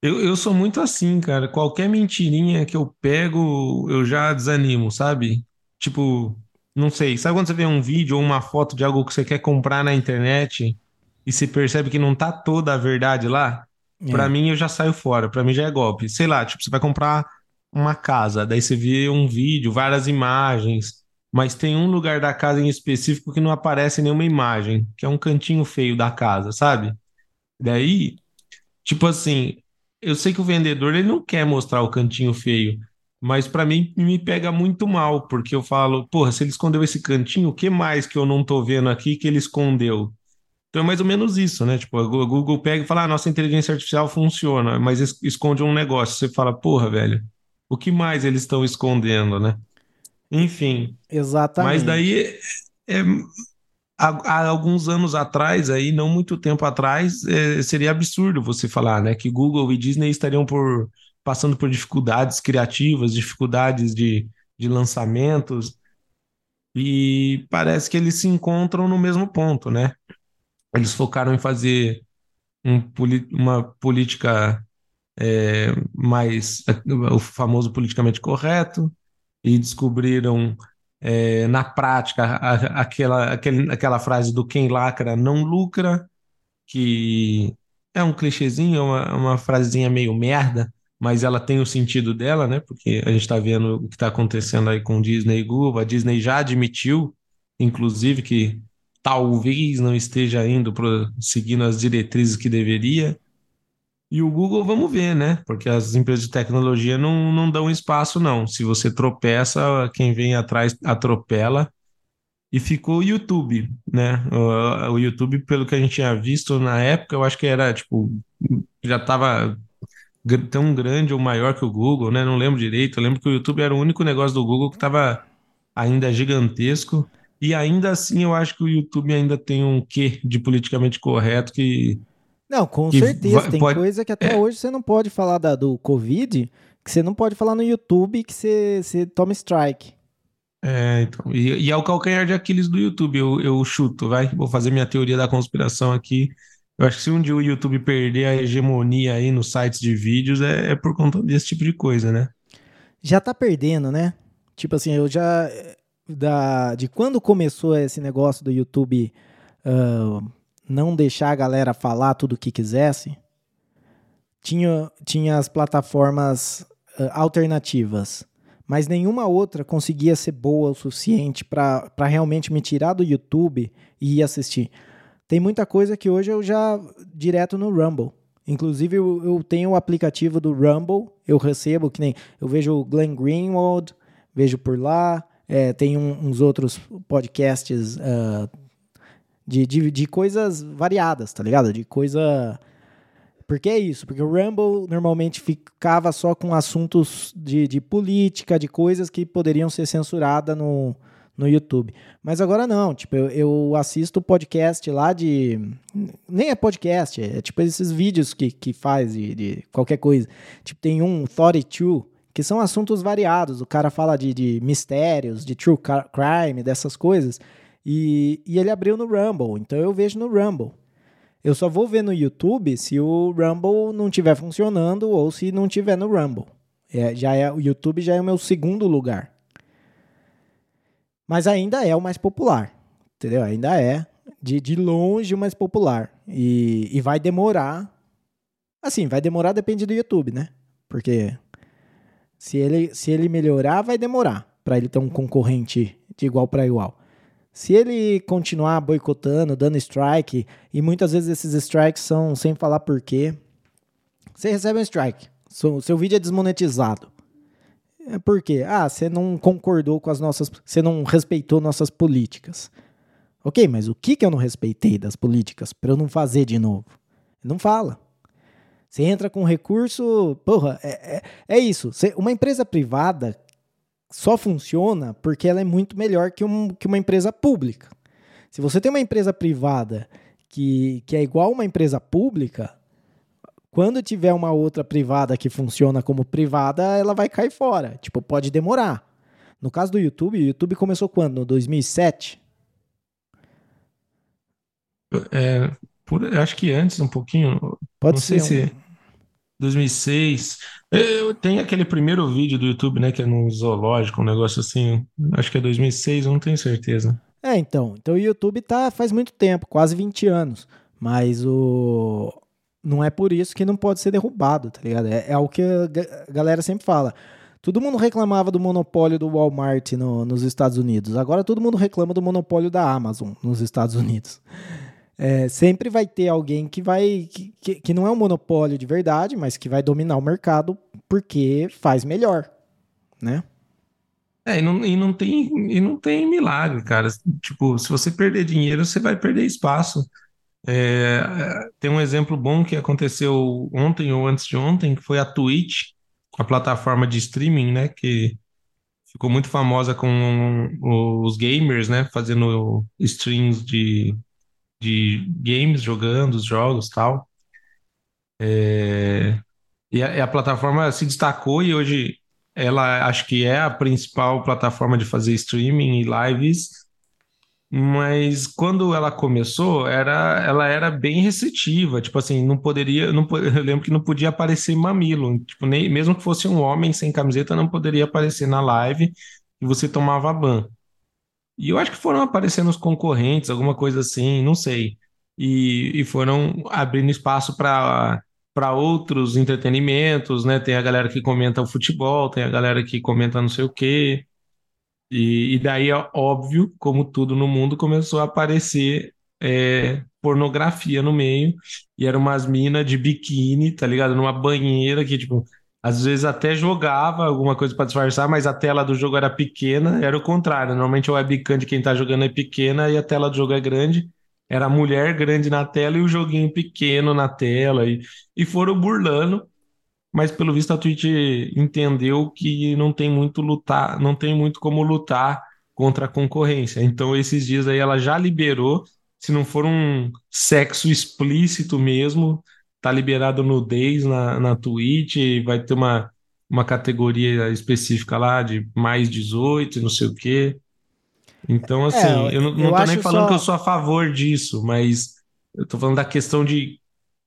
eu, eu sou muito assim, cara. Qualquer mentirinha que eu pego, eu já desanimo, sabe? Tipo, não sei. Sabe quando você vê um vídeo ou uma foto de algo que você quer comprar na internet e você percebe que não tá toda a verdade lá? É. Pra mim, eu já saio fora. Pra mim já é golpe. Sei lá, tipo, você vai comprar uma casa, daí você vê um vídeo, várias imagens, mas tem um lugar da casa em específico que não aparece nenhuma imagem, que é um cantinho feio da casa, sabe? Daí, Tipo assim, eu sei que o vendedor ele não quer mostrar o cantinho feio, mas para mim me pega muito mal, porque eu falo, porra, se ele escondeu esse cantinho, o que mais que eu não tô vendo aqui que ele escondeu? Então é mais ou menos isso, né? Tipo, a Google pega e fala, ah, nossa inteligência artificial funciona, mas esconde um negócio. Você fala, porra, velho, o que mais eles estão escondendo, né? Enfim. Exatamente. Mas daí é, há, há, alguns anos atrás, aí, não muito tempo atrás, é, seria absurdo você falar, né, que Google e Disney estariam por, passando por dificuldades criativas, dificuldades de, de lançamentos, e parece que eles se encontram no mesmo ponto, né? Eles focaram em fazer um, uma política é, mais o famoso politicamente correto e descobriram é, na prática, a, aquela, aquele, aquela frase do quem lacra não lucra, que é um clichêzinho, é uma, uma frasezinha meio merda, mas ela tem o sentido dela, né? Porque a gente está vendo o que está acontecendo aí com Disney e Google. A Disney já admitiu, inclusive, que talvez não esteja indo pro, seguindo as diretrizes que deveria. E o Google, vamos ver, né? Porque as empresas de tecnologia não, não dão espaço, não. Se você tropeça, quem vem atrás atropela. E ficou o YouTube, né? O, YouTube, pelo que a gente tinha visto na época, eu acho que era, tipo, já estava tão grande ou maior que o Google, né? Não lembro direito. Eu lembro que o YouTube era o único negócio do Google que estava ainda gigantesco. E ainda assim, eu acho que o YouTube ainda tem um quê de politicamente correto que não, com certeza. Vai, Tem pode... coisa que até é. hoje você não pode falar da, do Covid, que você não pode falar no YouTube que você, você toma strike. É, então. E, e é o calcanhar de Aquiles do YouTube, eu, eu chuto, vai. Vou fazer minha teoria da conspiração aqui. Eu acho que se um dia o YouTube perder a hegemonia aí nos sites de vídeos, é, é por conta desse tipo de coisa, né? Já tá perdendo, né? Tipo assim, eu já. Da, de quando começou esse negócio do YouTube uh, não deixar a galera falar tudo o que quisesse, tinha, tinha as plataformas uh, alternativas, mas nenhuma outra conseguia ser boa o suficiente para realmente me tirar do YouTube e ir assistir. Tem muita coisa que hoje eu já direto no Rumble. Inclusive, eu, eu tenho o aplicativo do Rumble, eu recebo, que nem eu vejo o Glenn Greenwald, vejo por lá, é, tem um, uns outros podcasts uh, de, de, de coisas variadas, tá ligado? De coisa. Porque é isso, porque o Rumble normalmente ficava só com assuntos de, de política, de coisas que poderiam ser censuradas no, no YouTube. Mas agora não, tipo, eu, eu assisto podcast lá de. Nem é podcast, é tipo esses vídeos que, que faz de, de qualquer coisa. Tipo, tem um 32, que são assuntos variados. O cara fala de, de mistérios, de true crime, dessas coisas. E, e ele abriu no Rumble, então eu vejo no Rumble. Eu só vou ver no YouTube se o Rumble não estiver funcionando ou se não tiver no Rumble. É, já é, o YouTube já é o meu segundo lugar. Mas ainda é o mais popular, entendeu? Ainda é de, de longe o mais popular. E, e vai demorar. Assim, vai demorar depende do YouTube, né? Porque se ele, se ele melhorar, vai demorar para ele ter um concorrente de igual para igual. Se ele continuar boicotando, dando strike, e muitas vezes esses strikes são sem falar porquê, você recebe um strike, seu, seu vídeo é desmonetizado. É por quê? Ah, você não concordou com as nossas. Você não respeitou nossas políticas. Ok, mas o que, que eu não respeitei das políticas para eu não fazer de novo? Não fala. Você entra com recurso. Porra, é, é, é isso. Uma empresa privada só funciona porque ela é muito melhor que, um, que uma empresa pública. Se você tem uma empresa privada que, que é igual uma empresa pública, quando tiver uma outra privada que funciona como privada, ela vai cair fora. Tipo, pode demorar. No caso do YouTube, o YouTube começou quando? No 2007? É, por, acho que antes um pouquinho. Pode não ser. Sei um... se 2006. Eu, tem aquele primeiro vídeo do YouTube, né, que é no zoológico, um negócio assim. Acho que é 2006, eu não tenho certeza. É, então. Então o YouTube tá faz muito tempo, quase 20 anos. Mas o. Não é por isso que não pode ser derrubado, tá ligado? É, é o que a galera sempre fala. Todo mundo reclamava do monopólio do Walmart no, nos Estados Unidos. Agora todo mundo reclama do monopólio da Amazon nos Estados Unidos. É, sempre vai ter alguém que vai. Que, que, não é um monopólio de verdade, mas que vai dominar o mercado porque faz melhor, né? É, e não, e não tem, e não tem milagre, cara. Tipo, se você perder dinheiro, você vai perder espaço. É, tem um exemplo bom que aconteceu ontem ou antes de ontem, que foi a Twitch, a plataforma de streaming, né? Que ficou muito famosa com os gamers, né? Fazendo streams de, de games, jogando os jogos tal. É, e a, a plataforma se destacou e hoje ela acho que é a principal plataforma de fazer streaming e lives, mas quando ela começou, era, ela era bem restritiva, tipo assim, não poderia, não, eu lembro que não podia aparecer mamilo, tipo, nem, mesmo que fosse um homem sem camiseta, não poderia aparecer na live e você tomava ban. E eu acho que foram aparecendo os concorrentes, alguma coisa assim, não sei. E, e foram abrindo espaço para para outros entretenimentos, né? Tem a galera que comenta o futebol, tem a galera que comenta não sei o quê. E, e daí, óbvio, como tudo no mundo, começou a aparecer é, pornografia no meio. E eram umas minas de biquíni, tá ligado? Numa banheira que, tipo, às vezes até jogava alguma coisa para disfarçar, mas a tela do jogo era pequena, era o contrário. Normalmente a webcam de quem tá jogando é pequena e a tela do jogo é grande. Era a mulher grande na tela e o joguinho pequeno na tela. E, e foram burlando, mas pelo visto a Twitch entendeu que não tem muito lutar, não tem muito como lutar contra a concorrência. Então, esses dias aí ela já liberou, se não for um sexo explícito mesmo, tá liberado nudez na, na Twitch, vai ter uma, uma categoria específica lá de mais 18, não sei o quê. Então, assim, é, eu não, não tô nem falando só... que eu sou a favor disso, mas eu tô falando da questão de.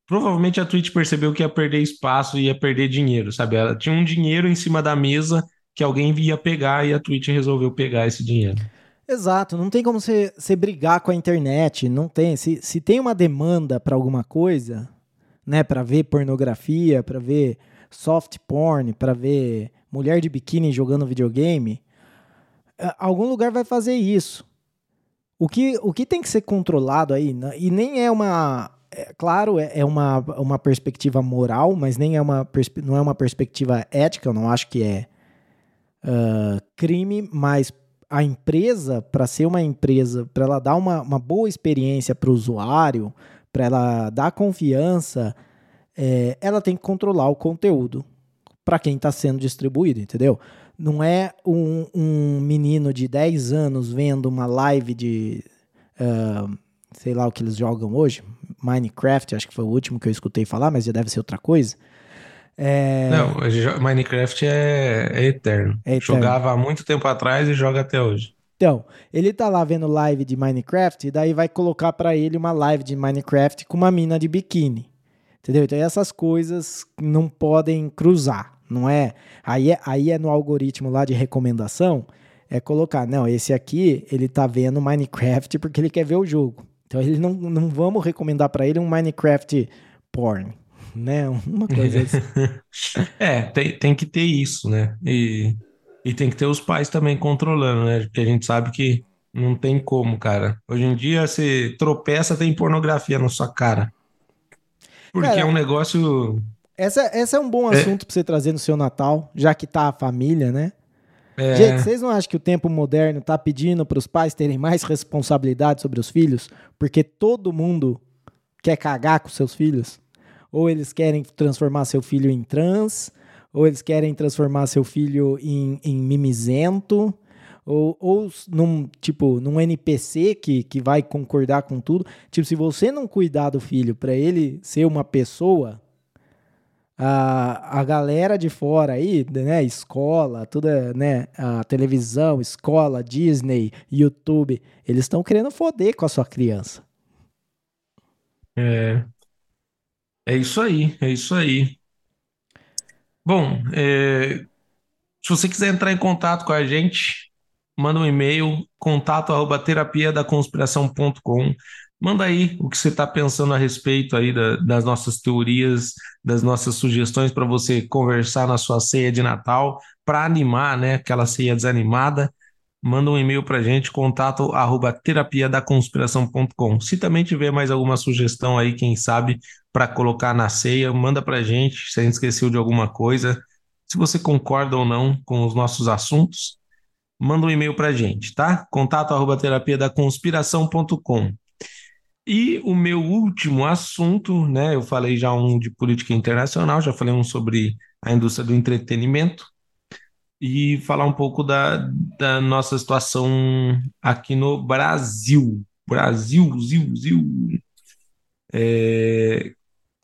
Provavelmente a Twitch percebeu que ia perder espaço e ia perder dinheiro, sabe? Ela tinha um dinheiro em cima da mesa que alguém ia pegar e a Twitch resolveu pegar esse dinheiro. Exato, não tem como você, você brigar com a internet, não tem. Se, se tem uma demanda para alguma coisa, né, para ver pornografia, para ver soft porn, para ver mulher de biquíni jogando videogame, algum lugar vai fazer isso. O que, o que tem que ser controlado aí, né, e nem é uma. É, claro, é, é uma, uma perspectiva moral, mas nem é uma, não é uma perspectiva ética, eu não acho que é uh, crime, mas a empresa, para ser uma empresa, para ela dar uma, uma boa experiência para o usuário, para ela dar confiança, é, ela tem que controlar o conteúdo para quem está sendo distribuído, entendeu? Não é um, um menino de 10 anos vendo uma live de. Uh, sei lá o que eles jogam hoje. Minecraft, acho que foi o último que eu escutei falar, mas já deve ser outra coisa. É... Não, Minecraft é, é, eterno. é, eterno. Jogava há muito tempo atrás e joga até hoje. Então, ele tá lá vendo live de Minecraft e daí vai colocar para ele uma live de Minecraft com uma mina de biquíni. Entendeu? Então essas coisas não podem cruzar não é? Aí, é? aí é no algoritmo lá de recomendação, é colocar, não, esse aqui, ele tá vendo Minecraft porque ele quer ver o jogo. Então ele não, não vamos recomendar para ele um Minecraft porn, né? Uma coisa assim. é, tem, tem que ter isso, né? E, e tem que ter os pais também controlando, né? Porque a gente sabe que não tem como, cara. Hoje em dia você tropeça, tem pornografia na sua cara. Porque cara, é um negócio essa, essa é um bom é. assunto é. para você trazer no seu Natal, já que tá a família, né? É. Gente, vocês não acham que o tempo moderno tá pedindo para os pais terem mais responsabilidade sobre os filhos? Porque todo mundo quer cagar com seus filhos? Ou eles querem transformar seu filho em trans, ou eles querem transformar seu filho em, em mimizento, ou, ou num, tipo, num NPC que, que vai concordar com tudo. Tipo, se você não cuidar do filho para ele ser uma pessoa, a, a galera de fora aí, né, escola, toda, né, a televisão, escola, Disney, YouTube, eles estão querendo foder com a sua criança. É, é isso aí, é isso aí. Bom, é, se você quiser entrar em contato com a gente, manda um e-mail, contato arroba terapia da conspiração.com. Manda aí o que você está pensando a respeito aí da, das nossas teorias, das nossas sugestões para você conversar na sua ceia de Natal, para animar, né, aquela ceia desanimada. manda um e-mail para gente, contato arroba terapiadaconspiração.com. Se também tiver mais alguma sugestão aí, quem sabe, para colocar na ceia, manda para gente, se a gente esqueceu de alguma coisa. Se você concorda ou não com os nossos assuntos, manda um e-mail para gente, tá? Contato arroba terapiadaconspiração.com. E o meu último assunto, né? Eu falei já um de política internacional, já falei um sobre a indústria do entretenimento e falar um pouco da, da nossa situação aqui no Brasil. Brasil, Zil, Zil. É,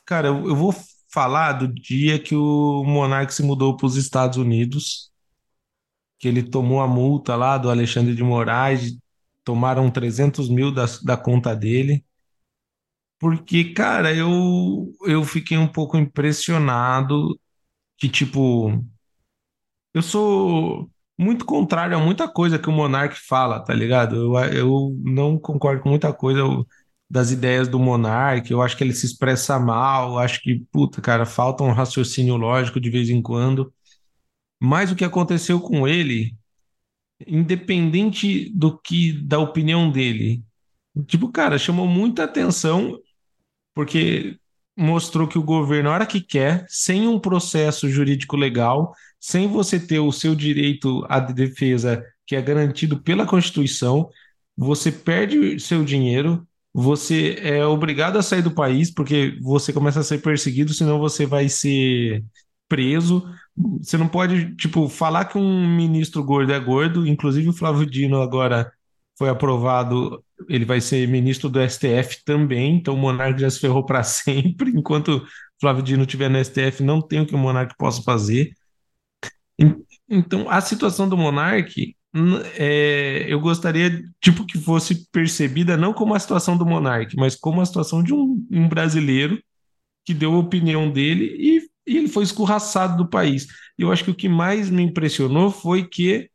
cara, eu, eu vou falar do dia que o Monark se mudou para os Estados Unidos, que ele tomou a multa lá do Alexandre de Moraes, tomaram 300 mil da, da conta dele. Porque, cara, eu, eu fiquei um pouco impressionado que, tipo, eu sou muito contrário a muita coisa que o Monark fala, tá ligado? Eu, eu não concordo com muita coisa das ideias do Monark, eu acho que ele se expressa mal, acho que, puta, cara, falta um raciocínio lógico de vez em quando. Mas o que aconteceu com ele, independente do que da opinião dele, tipo, cara, chamou muita atenção porque mostrou que o governo, a hora que quer, sem um processo jurídico legal, sem você ter o seu direito à defesa, que é garantido pela Constituição, você perde seu dinheiro, você é obrigado a sair do país, porque você começa a ser perseguido, senão você vai ser preso. Você não pode, tipo, falar que um ministro gordo é gordo, inclusive o Flávio Dino agora foi aprovado, ele vai ser ministro do STF também, então o Monarque já se ferrou para sempre. Enquanto Flávio Dino estiver no STF, não tem o que o Monarque possa fazer. Então, a situação do Monarque, é, eu gostaria tipo que fosse percebida não como a situação do Monarque, mas como a situação de um, um brasileiro que deu a opinião dele e, e ele foi escorraçado do país. Eu acho que o que mais me impressionou foi que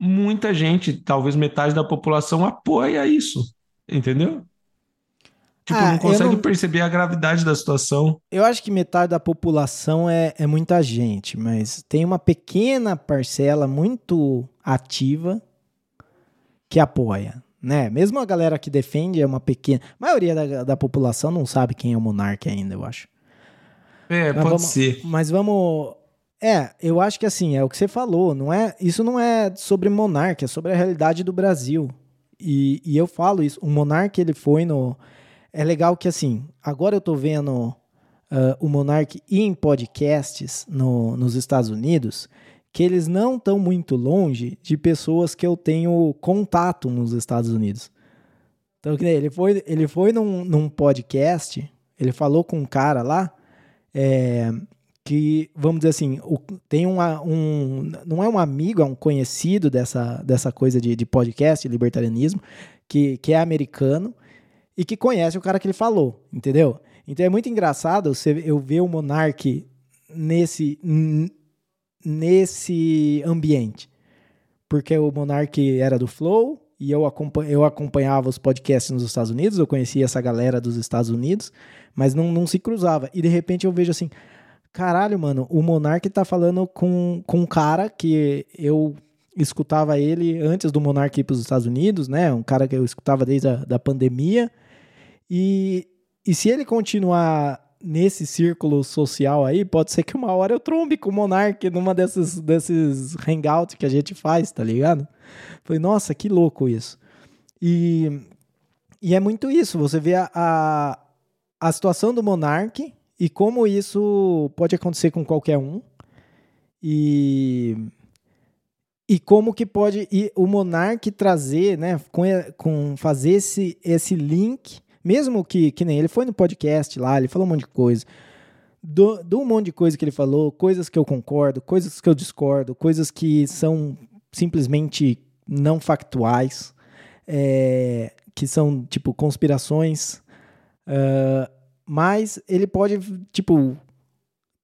muita gente, talvez metade da população, apoia isso, entendeu? Tipo, ah, não consegue não... perceber a gravidade da situação. Eu acho que metade da população é, é muita gente, mas tem uma pequena parcela muito ativa que apoia, né? Mesmo a galera que defende é uma pequena. A maioria da, da população não sabe quem é o monarca ainda, eu acho. É, mas pode vamos, ser. Mas vamos é, eu acho que assim, é o que você falou, não é, isso não é sobre monarca, é sobre a realidade do Brasil. E, e eu falo isso, o monarca ele foi no é legal que assim, agora eu tô vendo uh, o monarca em podcasts no, nos Estados Unidos, que eles não estão muito longe de pessoas que eu tenho contato nos Estados Unidos. Então, ele foi, ele foi num, num podcast, ele falou com um cara lá, é, que, vamos dizer assim, o, tem uma, um. Não é um amigo, é um conhecido dessa, dessa coisa de, de podcast, libertarianismo, que, que é americano e que conhece o cara que ele falou, entendeu? Então é muito engraçado você, eu ver o Monark nesse, nesse ambiente. Porque o Monark era do Flow e eu, acompanhava os podcasts nos Estados Unidos, eu conhecia essa galera dos Estados Unidos, mas não, não se cruzava. E de repente eu vejo assim, caralho, mano, o Monark tá falando com, com um cara que eu escutava ele antes do Monark ir para os Estados Unidos, né? Um cara que eu escutava desde a da pandemia. E, e se ele continuar nesse círculo social aí, pode ser que uma hora eu trombe com o Monark numa desses, desses hangouts que a gente faz, tá ligado? Falei, nossa, que louco isso. E, e é muito isso, você vê a, a, a situação do Monark e como isso pode acontecer com qualquer um. E e como que pode e o monarca trazer, né, com, com fazer esse, esse link, mesmo que, que nem ele foi no podcast lá, ele falou um monte de coisa, do, do um monte de coisa que ele falou, coisas que eu concordo, coisas que eu discordo, coisas que são simplesmente não factuais, é, que são tipo conspirações. Uh, mas ele pode, tipo,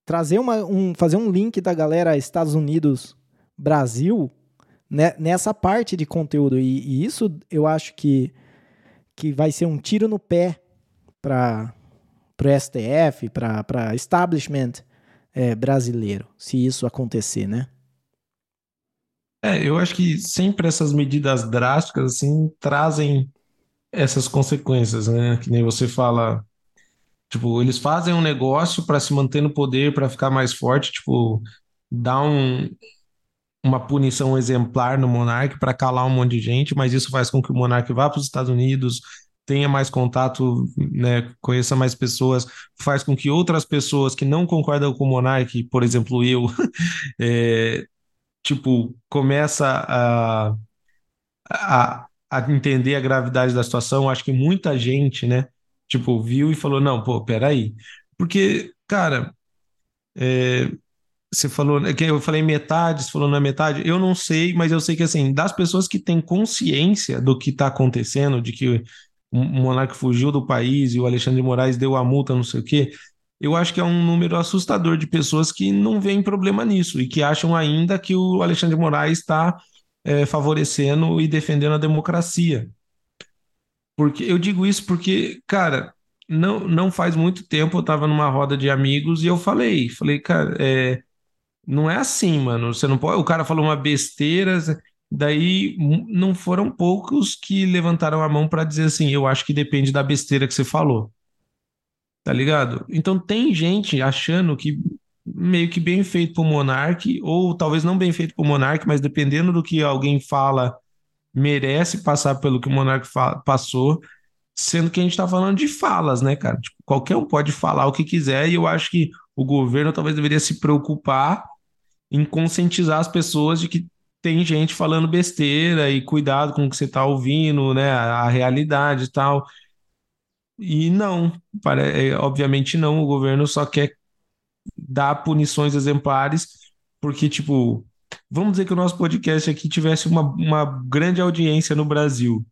trazer uma, um, fazer um link da galera Estados Unidos, Brasil, né, nessa parte de conteúdo. E, e, isso eu acho que, que vai ser um tiro no pé para o STF, para establishment é, brasileiro, se isso acontecer, né? É, eu acho que sempre essas medidas drásticas, assim, trazem essas consequências, né? Que nem você fala, tipo, eles fazem um negócio para se manter no poder, para ficar mais forte, tipo, dá um, uma punição exemplar no monarca para calar um monte de gente, mas isso faz com que o monarca vá para os Estados Unidos, tenha mais contato, né, conheça mais pessoas, faz com que outras pessoas que não concordam com o monarca, por exemplo, eu, é, tipo, começa a, a, a entender a gravidade da situação. Acho que muita gente, né, tipo, viu e falou, não, pô, peraí. Porque, cara, é, você falou, é que eu falei metade, você falou na metade, eu não sei, mas eu sei que, assim, das pessoas que têm consciência do que está acontecendo, de que o monarca fugiu do país e o Alexandre de Moraes deu a multa, não sei o quê, eu acho que é um número assustador de pessoas que não veem problema nisso e que acham ainda que o Alexandre de Moraes está é, favorecendo e defendendo a democracia. Porque eu digo isso porque, cara, não, não faz muito tempo eu estava numa roda de amigos e eu falei, falei, cara, é, não é assim, mano. Você não pode. O cara falou uma besteira, daí não foram poucos que levantaram a mão para dizer assim, eu acho que depende da besteira que você falou. Tá ligado? Então tem gente achando que meio que bem feito pro Monark, ou talvez não bem feito pro Monark, mas dependendo do que alguém fala, merece passar pelo que o Monark passou, sendo que a gente tá falando de falas, né, cara? Tipo, qualquer um pode falar o que quiser, e eu acho que o governo talvez deveria se preocupar em conscientizar as pessoas de que tem gente falando besteira e cuidado com o que você está ouvindo, né? A, realidade e tal. E não, para, é, obviamente não, o governo só quer dar punições exemplares, porque, tipo, vamos dizer que o nosso podcast aqui tivesse uma, uma grande audiência no Brasil,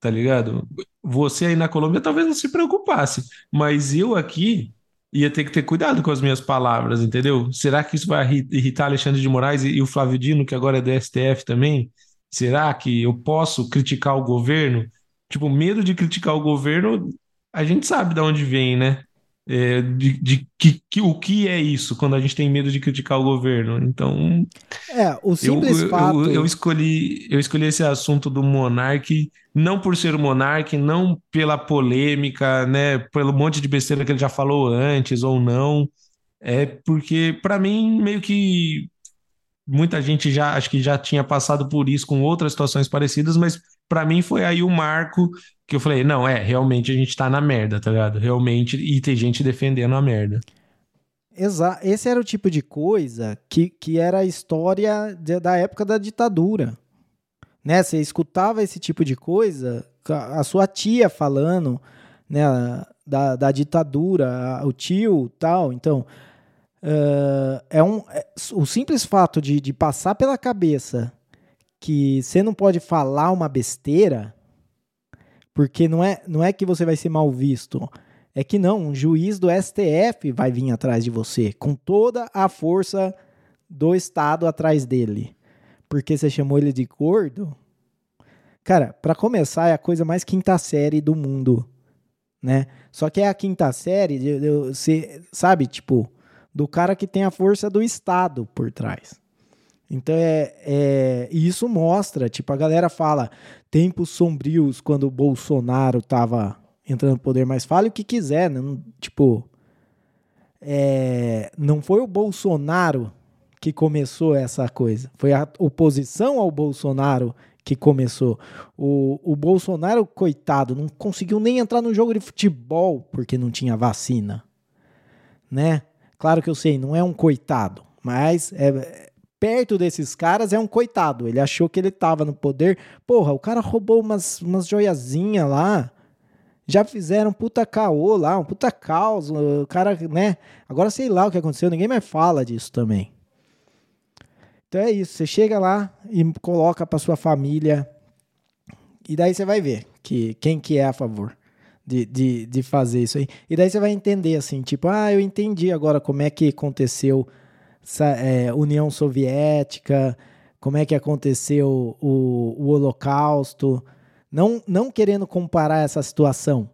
tá ligado? Você aí na Colômbia talvez não se preocupasse, mas eu aqui ia ter que ter cuidado com as minhas palavras, entendeu? Será que isso vai irritar Alexandre de Moraes e, o Flávio Dino, que agora é do STF também? Será que eu posso criticar o governo? Tipo, medo de criticar o governo, a gente sabe de onde vem, né? É, de, de que, que, o que é isso quando a gente tem medo de criticar o governo. Então, é, o simples eu, fato. Eu, eu, escolhi, eu escolhi esse assunto do monarque não por ser o monarque, não pela polêmica, né, pelo monte de besteira que ele já falou antes ou não. É porque, para mim, meio que muita gente já acho que já tinha passado por isso com outras situações parecidas, mas para mim foi aí o marco que eu falei, não, é, realmente a gente tá na merda, tá ligado? Realmente, e tem gente defendendo a merda. Exato. Esse era o tipo de coisa que, que era a história de, da época da ditadura. Né? Você escutava esse tipo de coisa, a sua tia falando, né, da, da ditadura, o tio, tal. Então, uh, é um, é, o simples fato de, de passar pela cabeça que você não pode falar uma besteira porque não é, não é que você vai ser mal visto. É que não, um juiz do STF vai vir atrás de você, com toda a força do Estado atrás dele. Porque você chamou ele de gordo? Cara, para começar, é a coisa mais quinta série do mundo, né? Só que é a quinta série, você sabe, tipo, do cara que tem a força do Estado por trás. Então é, é isso mostra, tipo, a galera fala tempos sombrios quando o Bolsonaro tava entrando no poder, mas fale o que quiser, né? tipo, é, não foi o Bolsonaro que começou essa coisa, foi a oposição ao Bolsonaro que começou. O, o Bolsonaro, coitado, não conseguiu nem entrar no jogo de futebol porque não tinha vacina, né? Claro que eu sei, não é um coitado, mas é, perto desses caras é um coitado. Ele achou que ele tava no poder. Porra, o cara roubou umas, umas joiazinhas lá. Já fizeram um puta caô lá, um puta caos. O cara, né? Agora sei lá o que aconteceu, ninguém mais fala disso também. Então é isso, você chega lá e coloca para sua família. E daí você vai ver que quem que é a favor de, de, de fazer isso aí. E daí você vai entender assim, tipo, ah, eu entendi agora como é que aconteceu é, União Soviética, como é que aconteceu o, o Holocausto, não, não querendo comparar essa situação,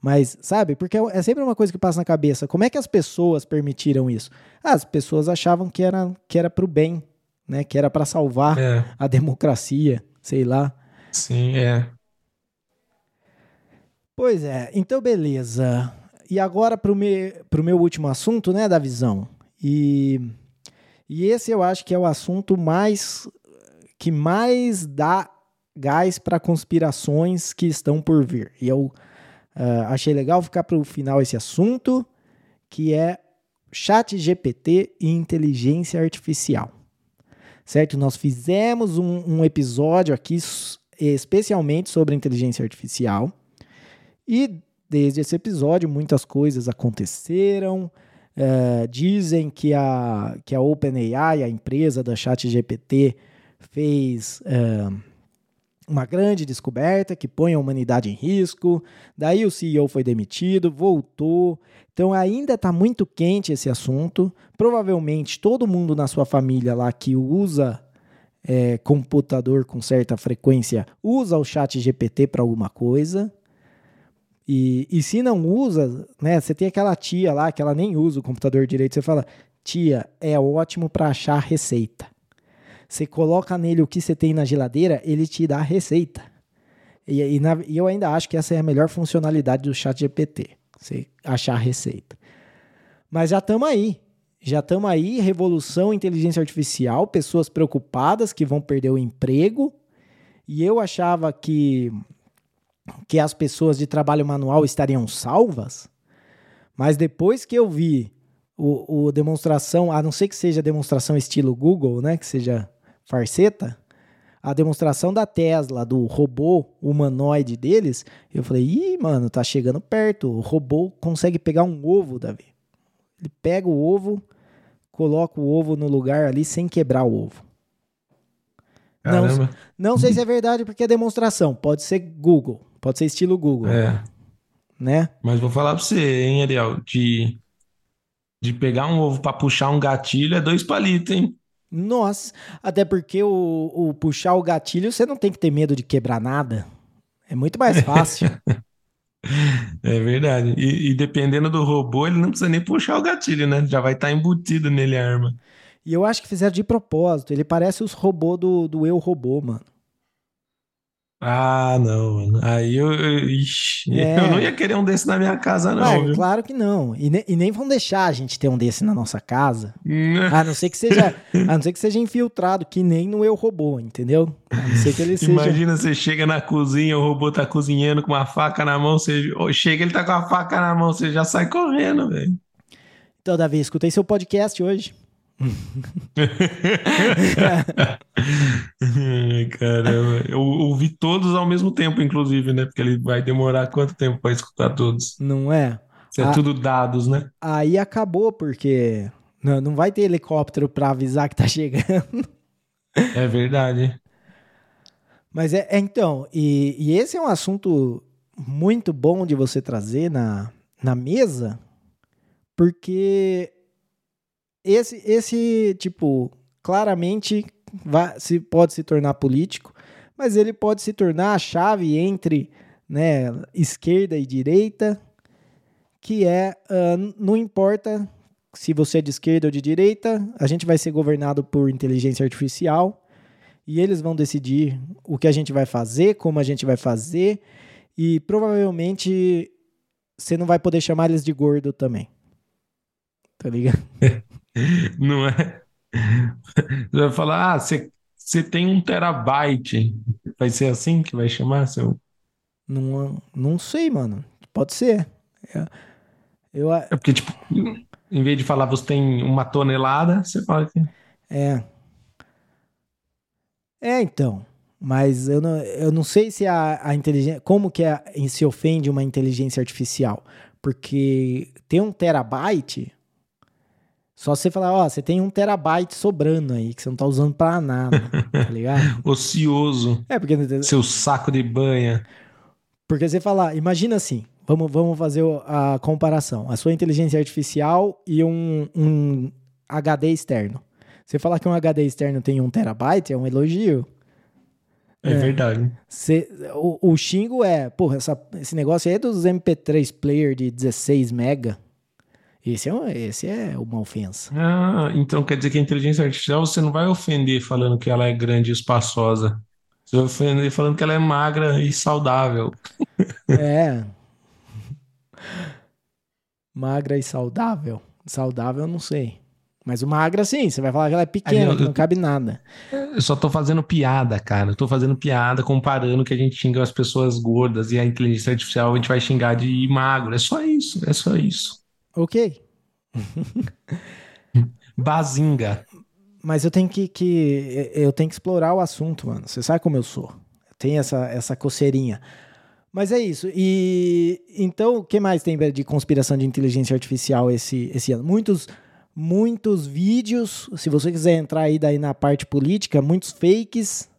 mas, sabe, porque é sempre uma coisa que passa na cabeça. Como é que as pessoas permitiram isso? Ah, as pessoas achavam que era, que era pro bem né? Que era para salvar É, a democracia, sei lá. sim, é. Pois é, então beleza. E agora para o me, pro meu último assunto, né, da visão. E, e esse eu acho que é o assunto mais que mais dá gás para conspirações que estão por vir. E eu ah, achei legal ficar para o final esse assunto, que é Chat GPT e inteligência artificial. Certo? Nós fizemos um, um episódio aqui especialmente sobre inteligência artificial. E desde esse episódio, muitas coisas aconteceram. Eh, dizem que a, que a OpenAI, a empresa da ChatGPT, fez eh, uma grande descoberta que põe a humanidade em risco. Daí o CEO foi demitido, voltou. Então ainda está muito quente esse assunto. Provavelmente todo mundo na sua família lá que usa eh, computador com certa frequência usa o chat GPT para alguma coisa. E, e se não usa, né? Você tem aquela tia lá que ela nem usa o computador direito. Você fala, tia, é ótimo para achar receita. Você coloca nele o que você tem na geladeira, ele te dá a receita. E, e na- e eu ainda acho que essa é a melhor funcionalidade do chat GPT. Você achar a receita. Mas já estamos aí. Já estamos aí, revolução inteligência artificial, pessoas preocupadas que vão perder o emprego. E eu achava que que as pessoas de trabalho manual estariam salvas, mas depois que eu vi o, o demonstração, a não ser que seja demonstração estilo Google, né, que seja farceta, a demonstração da Tesla, do robô humanoide deles, eu falei, ih, mano, tá chegando perto, o robô consegue pegar um ovo, Davi. Ele pega o ovo, coloca o ovo no lugar ali sem quebrar o ovo. Não, não sei se é verdade porque é demonstração. Pode ser Google. Pode ser estilo Google. É. Né? Mas vou falar pra você, hein, Ariel, de, de pegar um ovo pra puxar um gatilho é dois palitos, hein? Nossa. Até porque o, o puxar o gatilho, você não tem que ter medo de quebrar nada. É muito mais fácil. É verdade. E, e dependendo do robô, ele não precisa nem puxar o gatilho, né? Já vai estar embutido nele a arma. e eu acho que fizeram de propósito. Ele parece os robôs do, do Eu Robô, mano. Ah, não, mano. Aí eu, eu, ixi, É. eu não ia querer um desse na minha casa, não, Ué, claro que não. E, ne- e nem vão deixar a gente ter um desse na nossa casa. A não ser que seja, a não ser que seja infiltrado, que nem no Eu Robô, entendeu? A não ser que ele seja. Imagina você chega na cozinha, o robô tá cozinhando com uma faca na mão, você chega, ele tá com a faca na mão, você já sai correndo, velho. Então, Davi, escutei seu podcast hoje. Caramba, eu ouvi todos ao mesmo tempo, inclusive, né? Porque ele vai demorar quanto tempo para escutar todos? Não é? Isso é Ah. tudo dados, né? Aí acabou, porque não, não vai ter helicóptero pra avisar que tá chegando. É verdade. Mas é, é então, e, e esse é um assunto muito bom de você trazer na, na mesa, porque esse, esse tipo, claramente vai, se, pode se tornar político, mas ele pode se tornar a chave entre né, esquerda e direita, que é, ah, não importa se você é de esquerda ou de direita, a gente vai ser governado por inteligência artificial e eles vão decidir o que a gente vai fazer, como a gente vai fazer, e provavelmente você não vai poder chamar eles de gordo também. Tá ligado? Não é? Você vai falar, ah, você, você tem um terabyte. Vai ser assim que vai chamar seu? Não, não sei, mano. Pode ser. É, Eu, É porque, tipo, em vez de falar você tem uma tonelada, você fala que. é. É, então. Mas eu não, eu não sei se a, a inteligência. Como que a, se ofende uma inteligência artificial? Porque ter um terabyte. Só você falar, ó, você tem um terabyte sobrando aí, que você não tá usando pra nada, tá ligado? Ocioso, É, porque, seu saco de banha. porque você falar, imagina assim, vamos, vamos fazer a comparação. A sua inteligência artificial e um, um HD externo. Você falar que um HD externo tem um terabyte é um elogio. É, verdade. Você- o, o xingo é, porra, essa- esse negócio aí é dos MP3 player de 16 mega. Esse é, um- esse é uma ofensa. Ah, então quer dizer que a inteligência artificial você não vai ofender falando que ela é grande e espaçosa. Você vai ofender falando que ela é magra e saudável. É. Magra e saudável. Saudável, eu não sei. Mas o magra, sim. Você vai falar que ela é pequena, eu- que não cabe nada. Eu só tô fazendo piada, cara. Eu tô fazendo piada comparando que a gente xinga as pessoas gordas e a inteligência artificial a gente vai xingar de magro. É só isso, é só isso. Ok. Bazinga. Mas eu tenho que, que- eu tenho que explorar o assunto, mano. Você sabe como eu sou. Tem essa, essa coceirinha. Mas é isso. E então, o que mais tem de conspiração de inteligência artificial esse, esse ano? Muitos, muitos vídeos. Se você quiser entrar aí daí na parte política, muitos fakes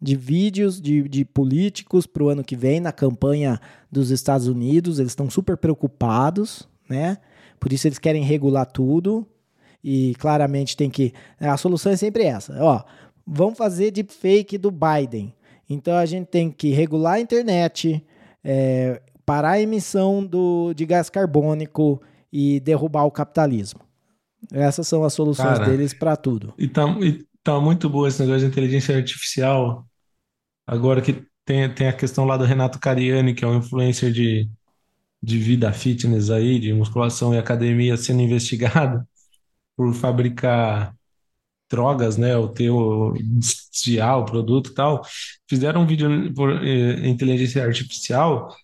de vídeos de, de políticos para o ano que vem na campanha dos Estados Unidos. Eles estão super preocupados, né? Por isso eles querem regular tudo. E claramente tem que. A solução é sempre essa. Ó, vamos fazer deepfake do Biden. Então a gente tem que regular a internet, é, parar a emissão do, de gás carbônico e derrubar o capitalismo. Essas são as soluções Cara. deles para tudo. E tá, e tá muito boa esse negócio de inteligência artificial. Agora que tem, tem a questão lá do Renato Cariani, que é um influencer de, de vida fitness aí, de musculação e academia, sendo investigado por fabricar drogas, né? O teu o produto e tal. Fizeram um vídeo por eh, inteligência artificial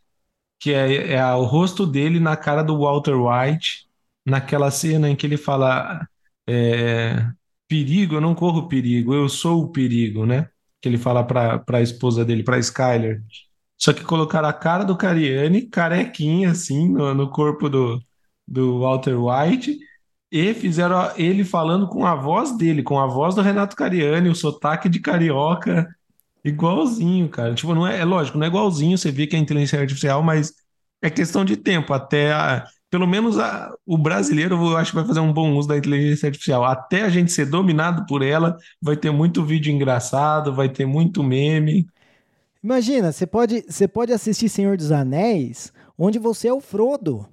que é, é o rosto dele na cara do Walter White, naquela cena em que ele fala é, perigo, eu não corro perigo, eu sou o perigo, né? Que ele fala para a esposa dele, para Skyler. Só que colocaram a cara do Cariani, carequinha assim, no, no corpo do, do Walter White, e fizeram ele falando com a voz dele, com a voz do Renato Cariani, o sotaque de carioca, igualzinho, cara. Tipo, não é, é lógico, não é igualzinho, você vê que é inteligência artificial, mas é questão de tempo, até a- pelo menos a- o brasileiro, eu acho que vai fazer um bom uso da inteligência artificial. Até a gente ser dominado por ela, vai ter muito vídeo engraçado, vai ter muito meme. Imagina, você pode, você pode assistir Senhor dos Anéis, onde você é o Frodo.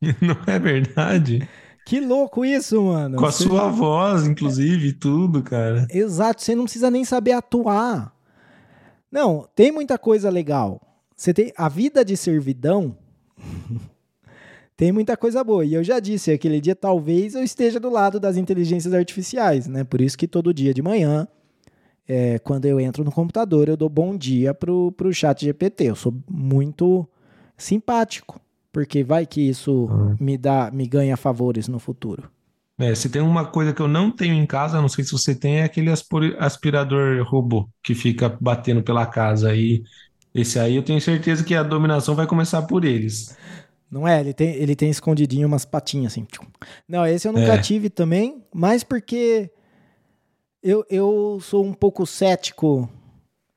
Não é verdade? Que louco isso, mano. Com a Você- sua voz, inclusive, tudo, cara. Exato, você não precisa nem saber atuar. Não, tem muita coisa legal. Você tem a vida de servidão. tem muita coisa boa. E eu já disse, aquele dia talvez eu esteja do lado das inteligências artificiais, né? Por isso que todo dia de manhã, é, quando eu entro no computador, eu dou bom dia pro, pro chat GPT. Eu sou muito simpático, porque vai que isso me dá, me ganha favores no futuro. É, se tem uma coisa que eu não tenho em casa, não sei se você tem, é aquele aspirador robô que fica batendo pela casa aí. Esse aí eu tenho certeza que a dominação vai começar por eles. Não é? Ele tem, ele tem escondidinho umas patinhas assim. Não, esse eu nunca É. tive também, mas porque eu, eu sou um pouco cético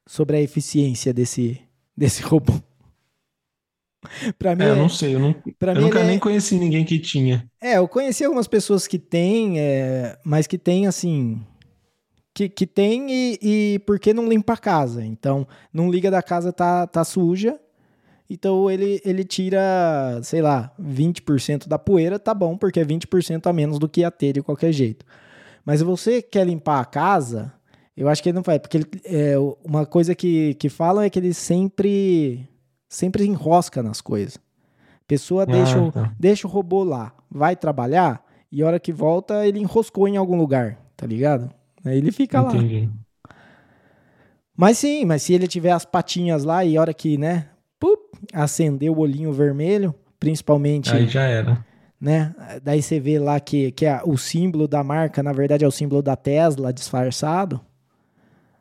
sobre a eficiência desse, desse robô. Pra mim, É, eu é- não sei, eu, não, eu nunca ele nem é, conheci ninguém que tinha. é, eu conheci algumas pessoas que têm, é, mas que tem assim. Que, que tem e, e porque não limpa a casa. Então, não liga da casa, tá, tá suja. Então ele, ele tira, sei lá, 20% da poeira, tá bom, porque é 20% a menos do que ia ter de qualquer jeito. Mas se você quer limpar a casa, eu acho que ele não faz. Porque ele, é, uma coisa que, que falam é que ele sempre, sempre enrosca nas coisas. A pessoa deixa, Ah, o, tá. deixa o robô lá, vai trabalhar, e a hora que volta, ele enroscou em algum lugar, tá ligado? Aí ele fica lá. Entendi. Mas sim, mas se ele tiver as patinhas lá e a hora que, né, pup, acender o olhinho vermelho, principalmente, Aí já era. Né, daí você vê lá que, que a- o símbolo da marca, na verdade, é o símbolo da Tesla disfarçado.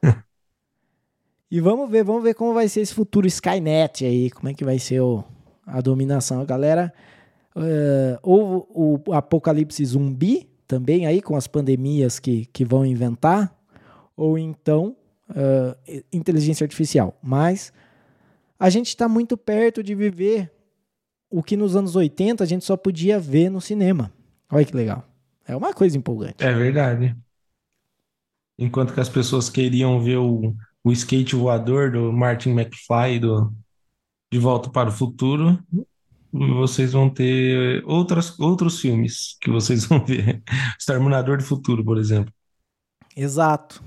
e vamos ver, vamos ver como vai ser esse futuro Skynet aí, como é que vai ser o, a dominação. A galera, eh, ou o apocalipse zumbi também aí, com as pandemias que, que vão inventar, ou então eh, inteligência artificial. Mas a gente está muito perto de viver o que nos anos 80 a gente só podia ver no cinema. Olha que legal. É uma coisa empolgante. É verdade. Enquanto que as pessoas queriam ver o, o skate voador do Martin McFly do De Volta para o Futuro, vocês vão ter outras, outros filmes que vocês vão ver. Exterminador do Futuro, por exemplo. Exato.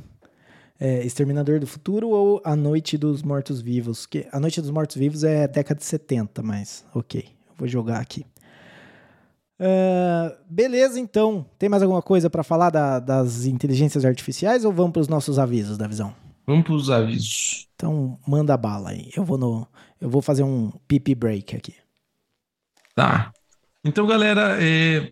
É, Exterminador do Futuro ou A Noite dos Mortos-Vivos? Que A Noite dos Mortos-Vivos é década de 70, mas ok, vou jogar aqui. Uh, beleza, então. Tem mais alguma coisa para falar da, das inteligências artificiais ou vamos para os nossos avisos da visão? Vamos para os avisos. Então manda bala aí. Eu vou no, eu vou fazer um pipi break aqui. Tá. Então, galera, é...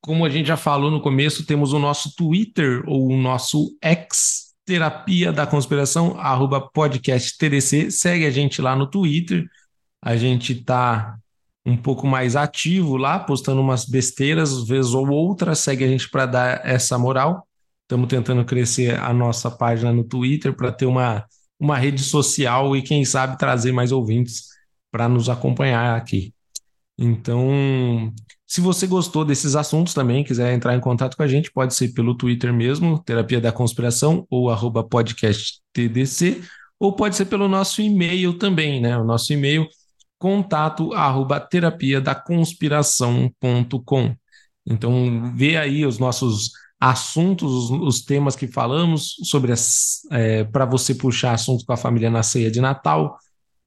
como a gente já falou no começo, temos o nosso Twitter ou o nosso X Terapia da Conspiração, arroba podcast TDC. Segue a gente lá no Twitter. A gente tá um pouco mais ativo lá, postando umas besteiras, vez ou outra, segue a gente para dar essa moral. Estamos tentando crescer a nossa página no Twitter para ter uma, uma rede social e, quem sabe, trazer mais ouvintes para nos acompanhar aqui. Então, se você gostou desses assuntos também, quiser entrar em contato com a gente, pode ser pelo Twitter mesmo, Terapia da Conspiração, ou arroba podcast TDC, ou pode ser pelo nosso e-mail também, né? O nosso e-mail contato arroba terapia da conspiração.com. Então, vê aí os nossos assuntos, os, temas que falamos sobre é, para você puxar assuntos com a família na ceia de Natal,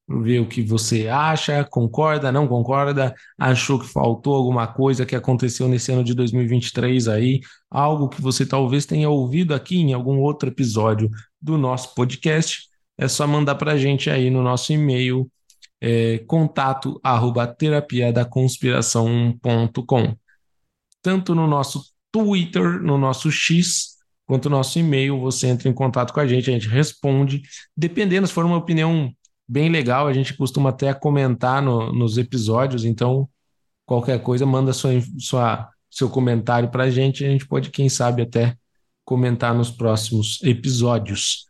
ver o que você acha, concorda, não concorda, achou que faltou alguma coisa que aconteceu nesse ano de 2023 aí, algo que você talvez tenha ouvido aqui em algum outro episódio do nosso podcast, é só mandar para a gente aí no nosso e-mail é, contato arroba terapia da conspiração.com. Tanto no nosso Twitter, no nosso X, quanto no nosso e-mail, você entra em contato com a gente, a gente responde. Dependendo, se for uma opinião bem legal, a gente costuma até comentar no, nos episódios, então qualquer coisa, manda sua, sua, seu comentário para a gente, a gente pode, quem sabe, até comentar nos próximos episódios.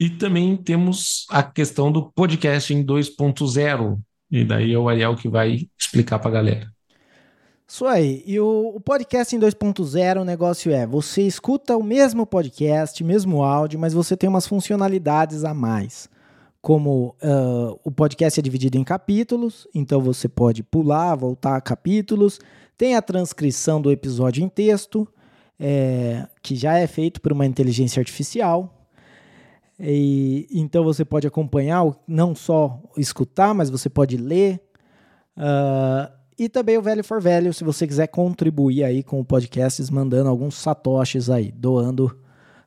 E também temos a questão do podcasting 2.0. E daí é o Ariel que vai explicar para a galera. Isso aí. E o, o podcast em 2.0, o negócio é: você escuta o mesmo podcast, mesmo áudio, mas você tem umas funcionalidades a mais. Como uh, o podcast é dividido em capítulos, então você pode pular, voltar a capítulos. Tem a transcrição do episódio em texto, é, que já é feito por uma inteligência artificial. E, então você pode acompanhar, não só escutar, mas você pode ler. Uh, e também o Velho for Velho, se você quiser contribuir aí com o podcast, mandando alguns satoshis aí, doando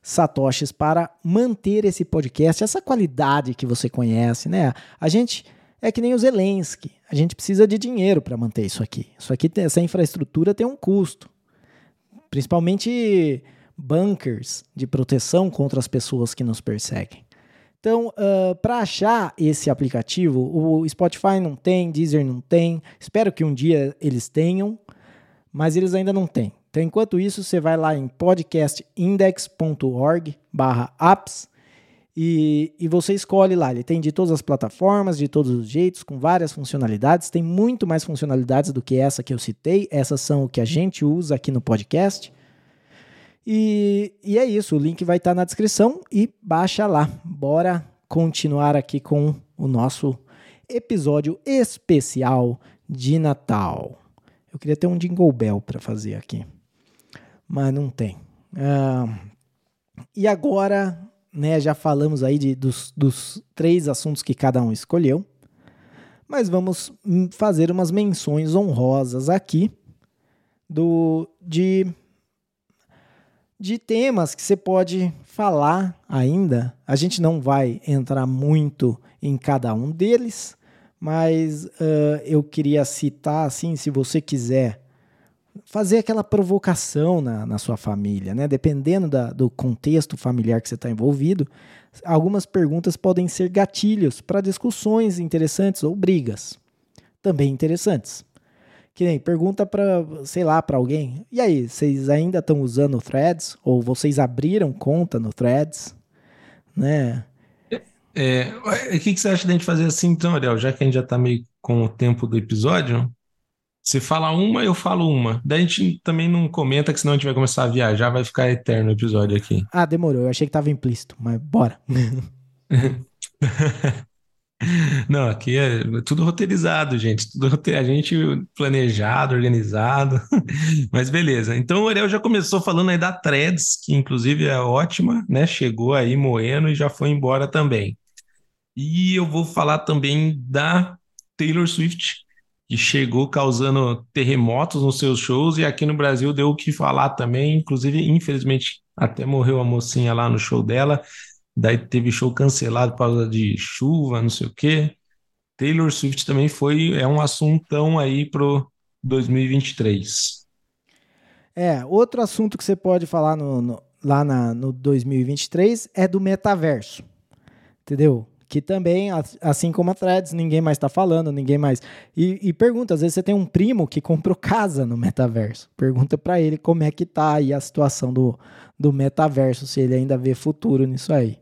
satoshis para manter esse podcast, essa qualidade que você conhece, né? A gente é que nem o Zelensky, a gente precisa de dinheiro para manter isso aqui. Isso aqui, essa infraestrutura tem um custo. Principalmente bunkers de proteção contra as pessoas que nos perseguem. Então, uh, para achar esse aplicativo, o Spotify não tem, Deezer não tem. Espero que um dia eles tenham, mas eles ainda não têm. Então, enquanto isso, você vai lá em podcastindex.org/apps e, e você escolhe lá. Ele tem de todas as plataformas, de todos os jeitos, com várias funcionalidades. Tem muito mais funcionalidades do que essa que eu citei. Essas são o que a gente usa aqui no podcast. E, e é isso, o link vai estar tá na descrição e baixa lá. Bora continuar aqui com o nosso episódio especial de Natal. Eu queria ter um Jingle Bell para fazer aqui, mas não tem. Uh, e agora, né, já falamos aí de, dos, dos três assuntos que cada um escolheu, mas vamos fazer umas menções honrosas aqui do de de temas que você pode falar ainda. A gente não vai entrar muito em cada um deles, mas uh, eu queria citar, assim, se você quiser fazer aquela provocação na, na sua família, né? Dependendo da, do contexto familiar que você está envolvido, algumas perguntas podem ser gatilhos para discussões interessantes ou brigas também interessantes. Que nem pergunta para, sei lá, para alguém. E aí, vocês ainda estão usando o Threads ou vocês abriram conta no Threads, né? É, o que, que você acha de a gente fazer assim, então, Ariel? Já que a gente já está meio com o tempo do episódio, você fala uma, eu falo uma. Daí a gente também não comenta, que senão a gente vai começar a viajar, vai ficar eterno o episódio aqui. Ah, demorou. Eu achei que estava implícito, mas bora. Não, aqui é tudo roteirizado, gente. Tudo a gente planejado, organizado. Mas beleza. Então o Ariel já começou falando aí da Threads, que inclusive é ótima, né? Chegou aí moendo e já foi embora também. E eu vou falar também da Taylor Swift, que chegou causando terremotos nos seus shows e aqui no Brasil deu o que falar também. Inclusive, infelizmente, até morreu a mocinha lá no show dela. Daí teve show cancelado por causa de chuva, não sei o quê. Taylor Swift também foi, é um assuntão aí pro 2023. É, outro assunto que você pode falar no, no- lá na, no 2023 é do metaverso. Entendeu? Que também, as- assim como a Threads, ninguém mais está falando, ninguém mais. E, e pergunta, às vezes você tem um primo que comprou casa no metaverso. Pergunta para ele como é que tá aí a situação do, do metaverso, se ele ainda vê futuro nisso aí.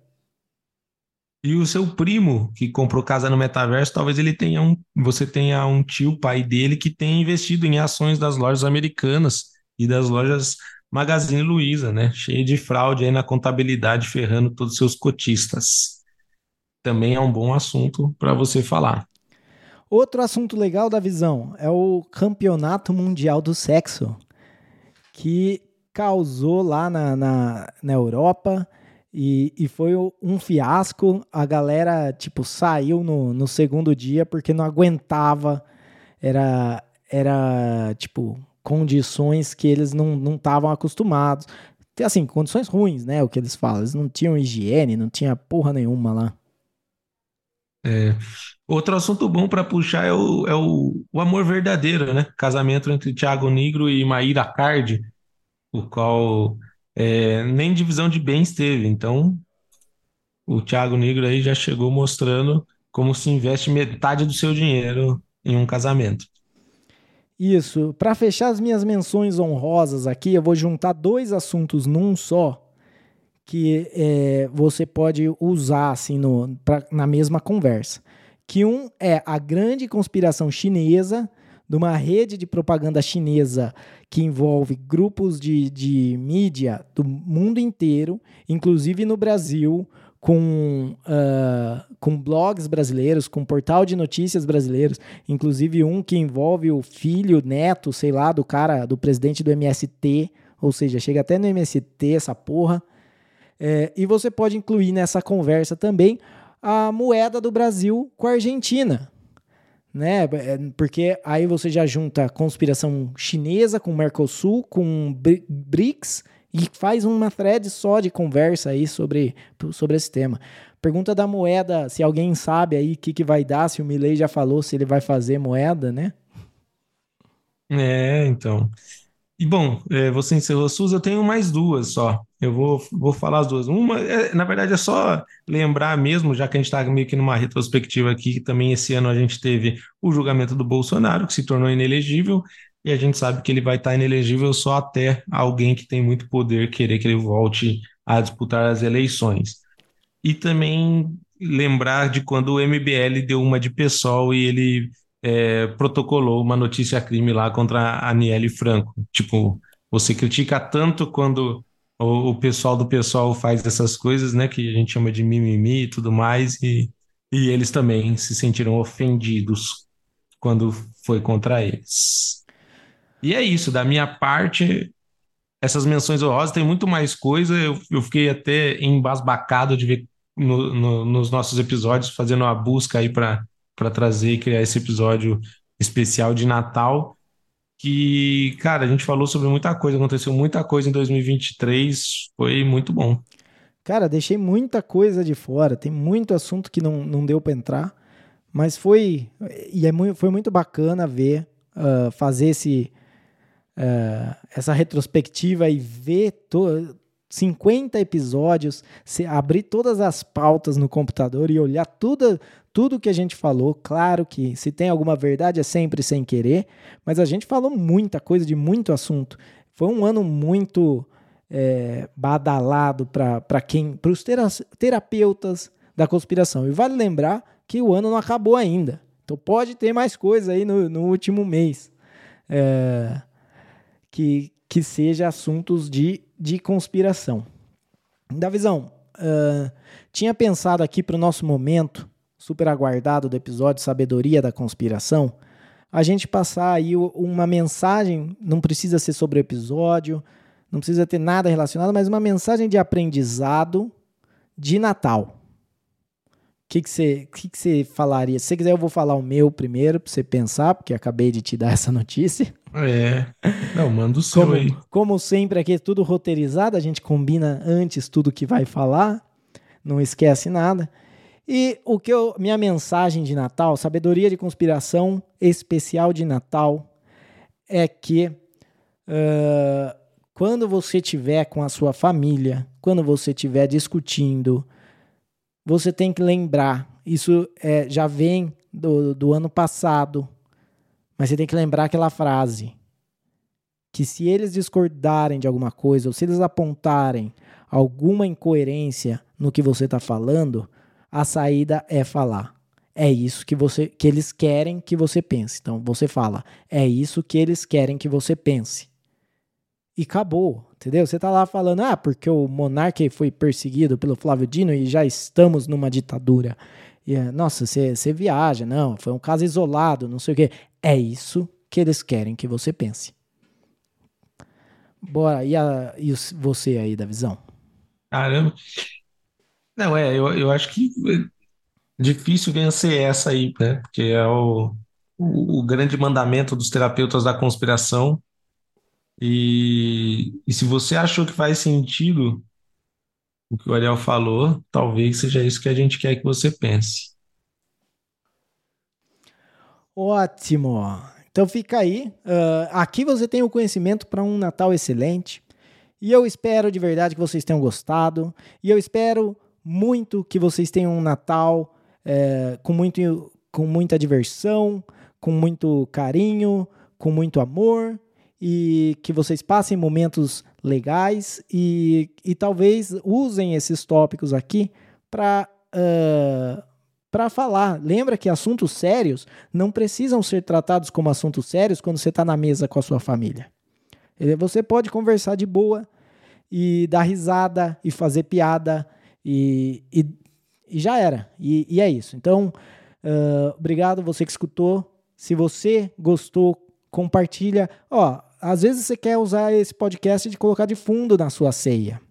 E o seu primo que comprou casa no metaverso, talvez ele tenha um, você tenha um tio, pai dele, que tenha investido em ações das lojas americanas e das lojas Magazine Luiza, né? Cheio de fraude aí na contabilidade, ferrando todos os seus cotistas. Também é um bom assunto para você falar. Outro assunto legal da visão é o Campeonato Mundial do Sexo, que causou lá na, na, na Europa e, e foi um fiasco. A galera, tipo, saiu no, no segundo dia porque não aguentava. Era, era tipo, condições que eles não estavam acostumados. Assim, condições ruins, né? O que eles falam. Eles não tinham higiene, não tinha porra nenhuma lá. É. Outro assunto bom para puxar é, o, é o, o amor verdadeiro, né? Casamento entre Thiago Negro e Maíra Cardi, o qual é, nem divisão de bens teve. Então, o Thiago Negro aí já chegou mostrando como se investe metade do seu dinheiro em um casamento. Isso. Para fechar as minhas menções honrosas aqui, eu vou juntar dois assuntos num só que é, você pode usar assim no, pra, na mesma conversa. Que um é a grande conspiração chinesa de uma rede de propaganda chinesa que envolve grupos de, de mídia do mundo inteiro, inclusive no Brasil, com, uh, com blogs brasileiros, com portal de notícias brasileiros, inclusive um que envolve o filho, neto, sei lá, do cara, do presidente do MST, ou seja, chega até no MST essa porra. É, e você pode incluir nessa conversa também a moeda do Brasil com a Argentina. Né? Porque aí você já junta conspiração chinesa com Mercosul, com BRICS e faz uma thread só de conversa aí sobre, sobre esse tema. Pergunta da moeda, se alguém sabe aí o que, que vai dar, se o Milley já falou se ele vai fazer moeda, né? É, então. E bom, é, você encerrou a SUS, eu tenho mais duas só. Eu vou, vou falar as duas. Uma, é, na verdade, é só lembrar mesmo, já que a gente está meio que numa retrospectiva aqui, que também esse ano a gente teve o julgamento do Bolsonaro, que se tornou inelegível, e a gente sabe que ele vai estar inelegível só até alguém que tem muito poder querer que ele volte a disputar as eleições. E também lembrar de quando o MBL deu uma de pessoal e ele é, protocolou uma notícia crime lá contra a Aniele Franco. Tipo, você critica tanto quando o, o pessoal do pessoal faz essas coisas, né, que a gente chama de mimimi e tudo mais, e, e eles também se sentiram ofendidos quando foi contra eles. E é isso, da minha parte, essas menções honrosas tem muito mais coisa, eu, eu fiquei até embasbacado de ver no, no, nos nossos episódios, fazendo uma busca aí para trazer e criar esse episódio especial de Natal. Que, cara, a gente falou sobre muita coisa, aconteceu muita coisa em 2023, foi muito bom. Cara, deixei muita coisa de fora, tem muito assunto que não, não deu para entrar, mas foi e é muito, foi muito bacana ver, uh, fazer esse, uh, essa retrospectiva e ver to, 50 episódios, abrir todas as pautas no computador e olhar tudo, tudo que a gente falou. Claro que se tem alguma verdade é sempre sem querer, mas a gente falou muita coisa de muito assunto. Foi um ano muito é, badalado para quem, para os terapeutas da conspiração. E vale lembrar que o ano não acabou ainda. Então pode ter mais coisa aí no, no último mês. É, que, que seja assuntos de, de conspiração. Da visão, uh, tinha pensado aqui para o nosso momento super aguardado do episódio Sabedoria da Conspiração, a gente passar aí uma mensagem, não precisa ser sobre o episódio, não precisa ter nada relacionado, mas uma mensagem de aprendizado de Natal. O que, você, que, que você falaria? Se você quiser, eu vou falar o meu primeiro para você pensar, porque acabei de te dar essa notícia. É. Não, manda o seu como, aí. Como sempre, aqui é tudo roteirizado, a gente combina antes tudo que vai falar, não esquece nada. E o que eu, minha mensagem de Natal, sabedoria de conspiração especial de Natal, é que uh, quando você tiver com a sua família, quando você estiver discutindo, você tem que lembrar. Isso é, já vem do, do ano passado, mas você tem que lembrar aquela frase que se eles discordarem de alguma coisa ou se eles apontarem alguma incoerência no que você está falando, a saída é falar. É isso que você que eles querem que você pense. Então você fala, é isso que eles querem que você pense. E acabou, entendeu? Você tá lá falando, ah, porque o monarca foi perseguido pelo Flávio Dino e já estamos numa ditadura. E, eh, nossa, você viaja, não, foi um caso isolado, não sei o quê. É isso que eles querem que você pense. Bora, e, a, e você aí da visão? Caramba. Não, é, eu, eu acho que é difícil vencer essa aí, né? Porque é o, o, o grande mandamento dos terapeutas da conspiração. E, e se você achou que faz sentido o que o Ariel falou, talvez seja isso que a gente quer que você pense. Ótimo. Então fica aí. Uh, aqui você tem o conhecimento para um Natal excelente. E eu espero de verdade que vocês tenham gostado. E eu espero muito que vocês tenham um Natal é, com, muito, com muita diversão, com muito carinho, com muito amor e que vocês passem momentos legais e, e talvez usem esses tópicos aqui para uh, para falar. Lembra que assuntos sérios não precisam ser tratados como assuntos sérios quando você está na mesa com a sua família. Você pode conversar de boa e dar risada e fazer piada e, e, e já era. E, e, é isso. Então, uh, obrigado você que escutou. Se você gostou, compartilha. Ó, às vezes você quer usar esse podcast de colocar de fundo na sua ceia.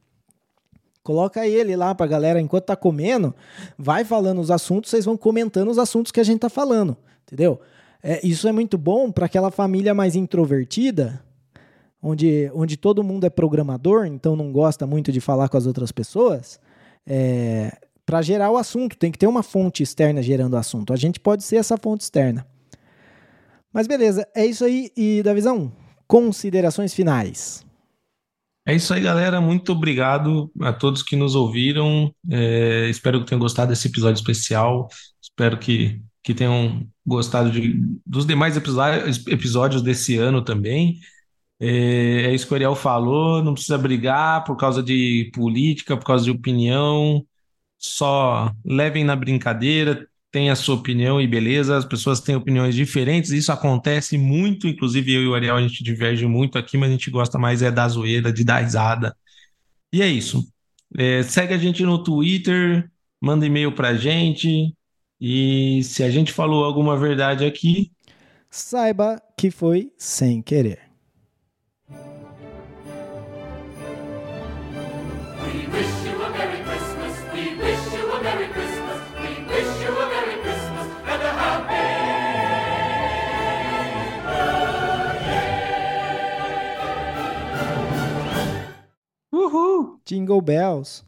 Coloca ele lá pra galera enquanto tá comendo, vai falando os assuntos, vocês vão comentando os assuntos que a gente tá falando, entendeu? É, isso é muito bom para aquela família mais introvertida, onde, onde todo mundo é programador, então não gosta muito de falar com as outras pessoas é, para gerar o assunto. Tem que ter uma fonte externa gerando o assunto. A gente pode ser essa fonte externa. Mas beleza, é isso aí. E da visão, considerações finais. É isso aí, galera. Muito obrigado a todos que nos ouviram. É, espero que tenham gostado desse episódio especial. Espero que, que tenham gostado de, dos demais episódios desse ano também. É, é isso que o Ariel falou, não precisa brigar por causa de política, por causa de opinião, só levem na brincadeira, tem a sua opinião e beleza, as pessoas têm opiniões diferentes, isso acontece muito, inclusive eu e o Ariel a gente diverge muito aqui, mas a gente gosta mais é da zoeira, de dar risada. E é isso. É, segue a gente no Twitter, manda e-mail pra gente, e se a gente falou alguma verdade aqui, saiba que foi sem querer. Jingle bells.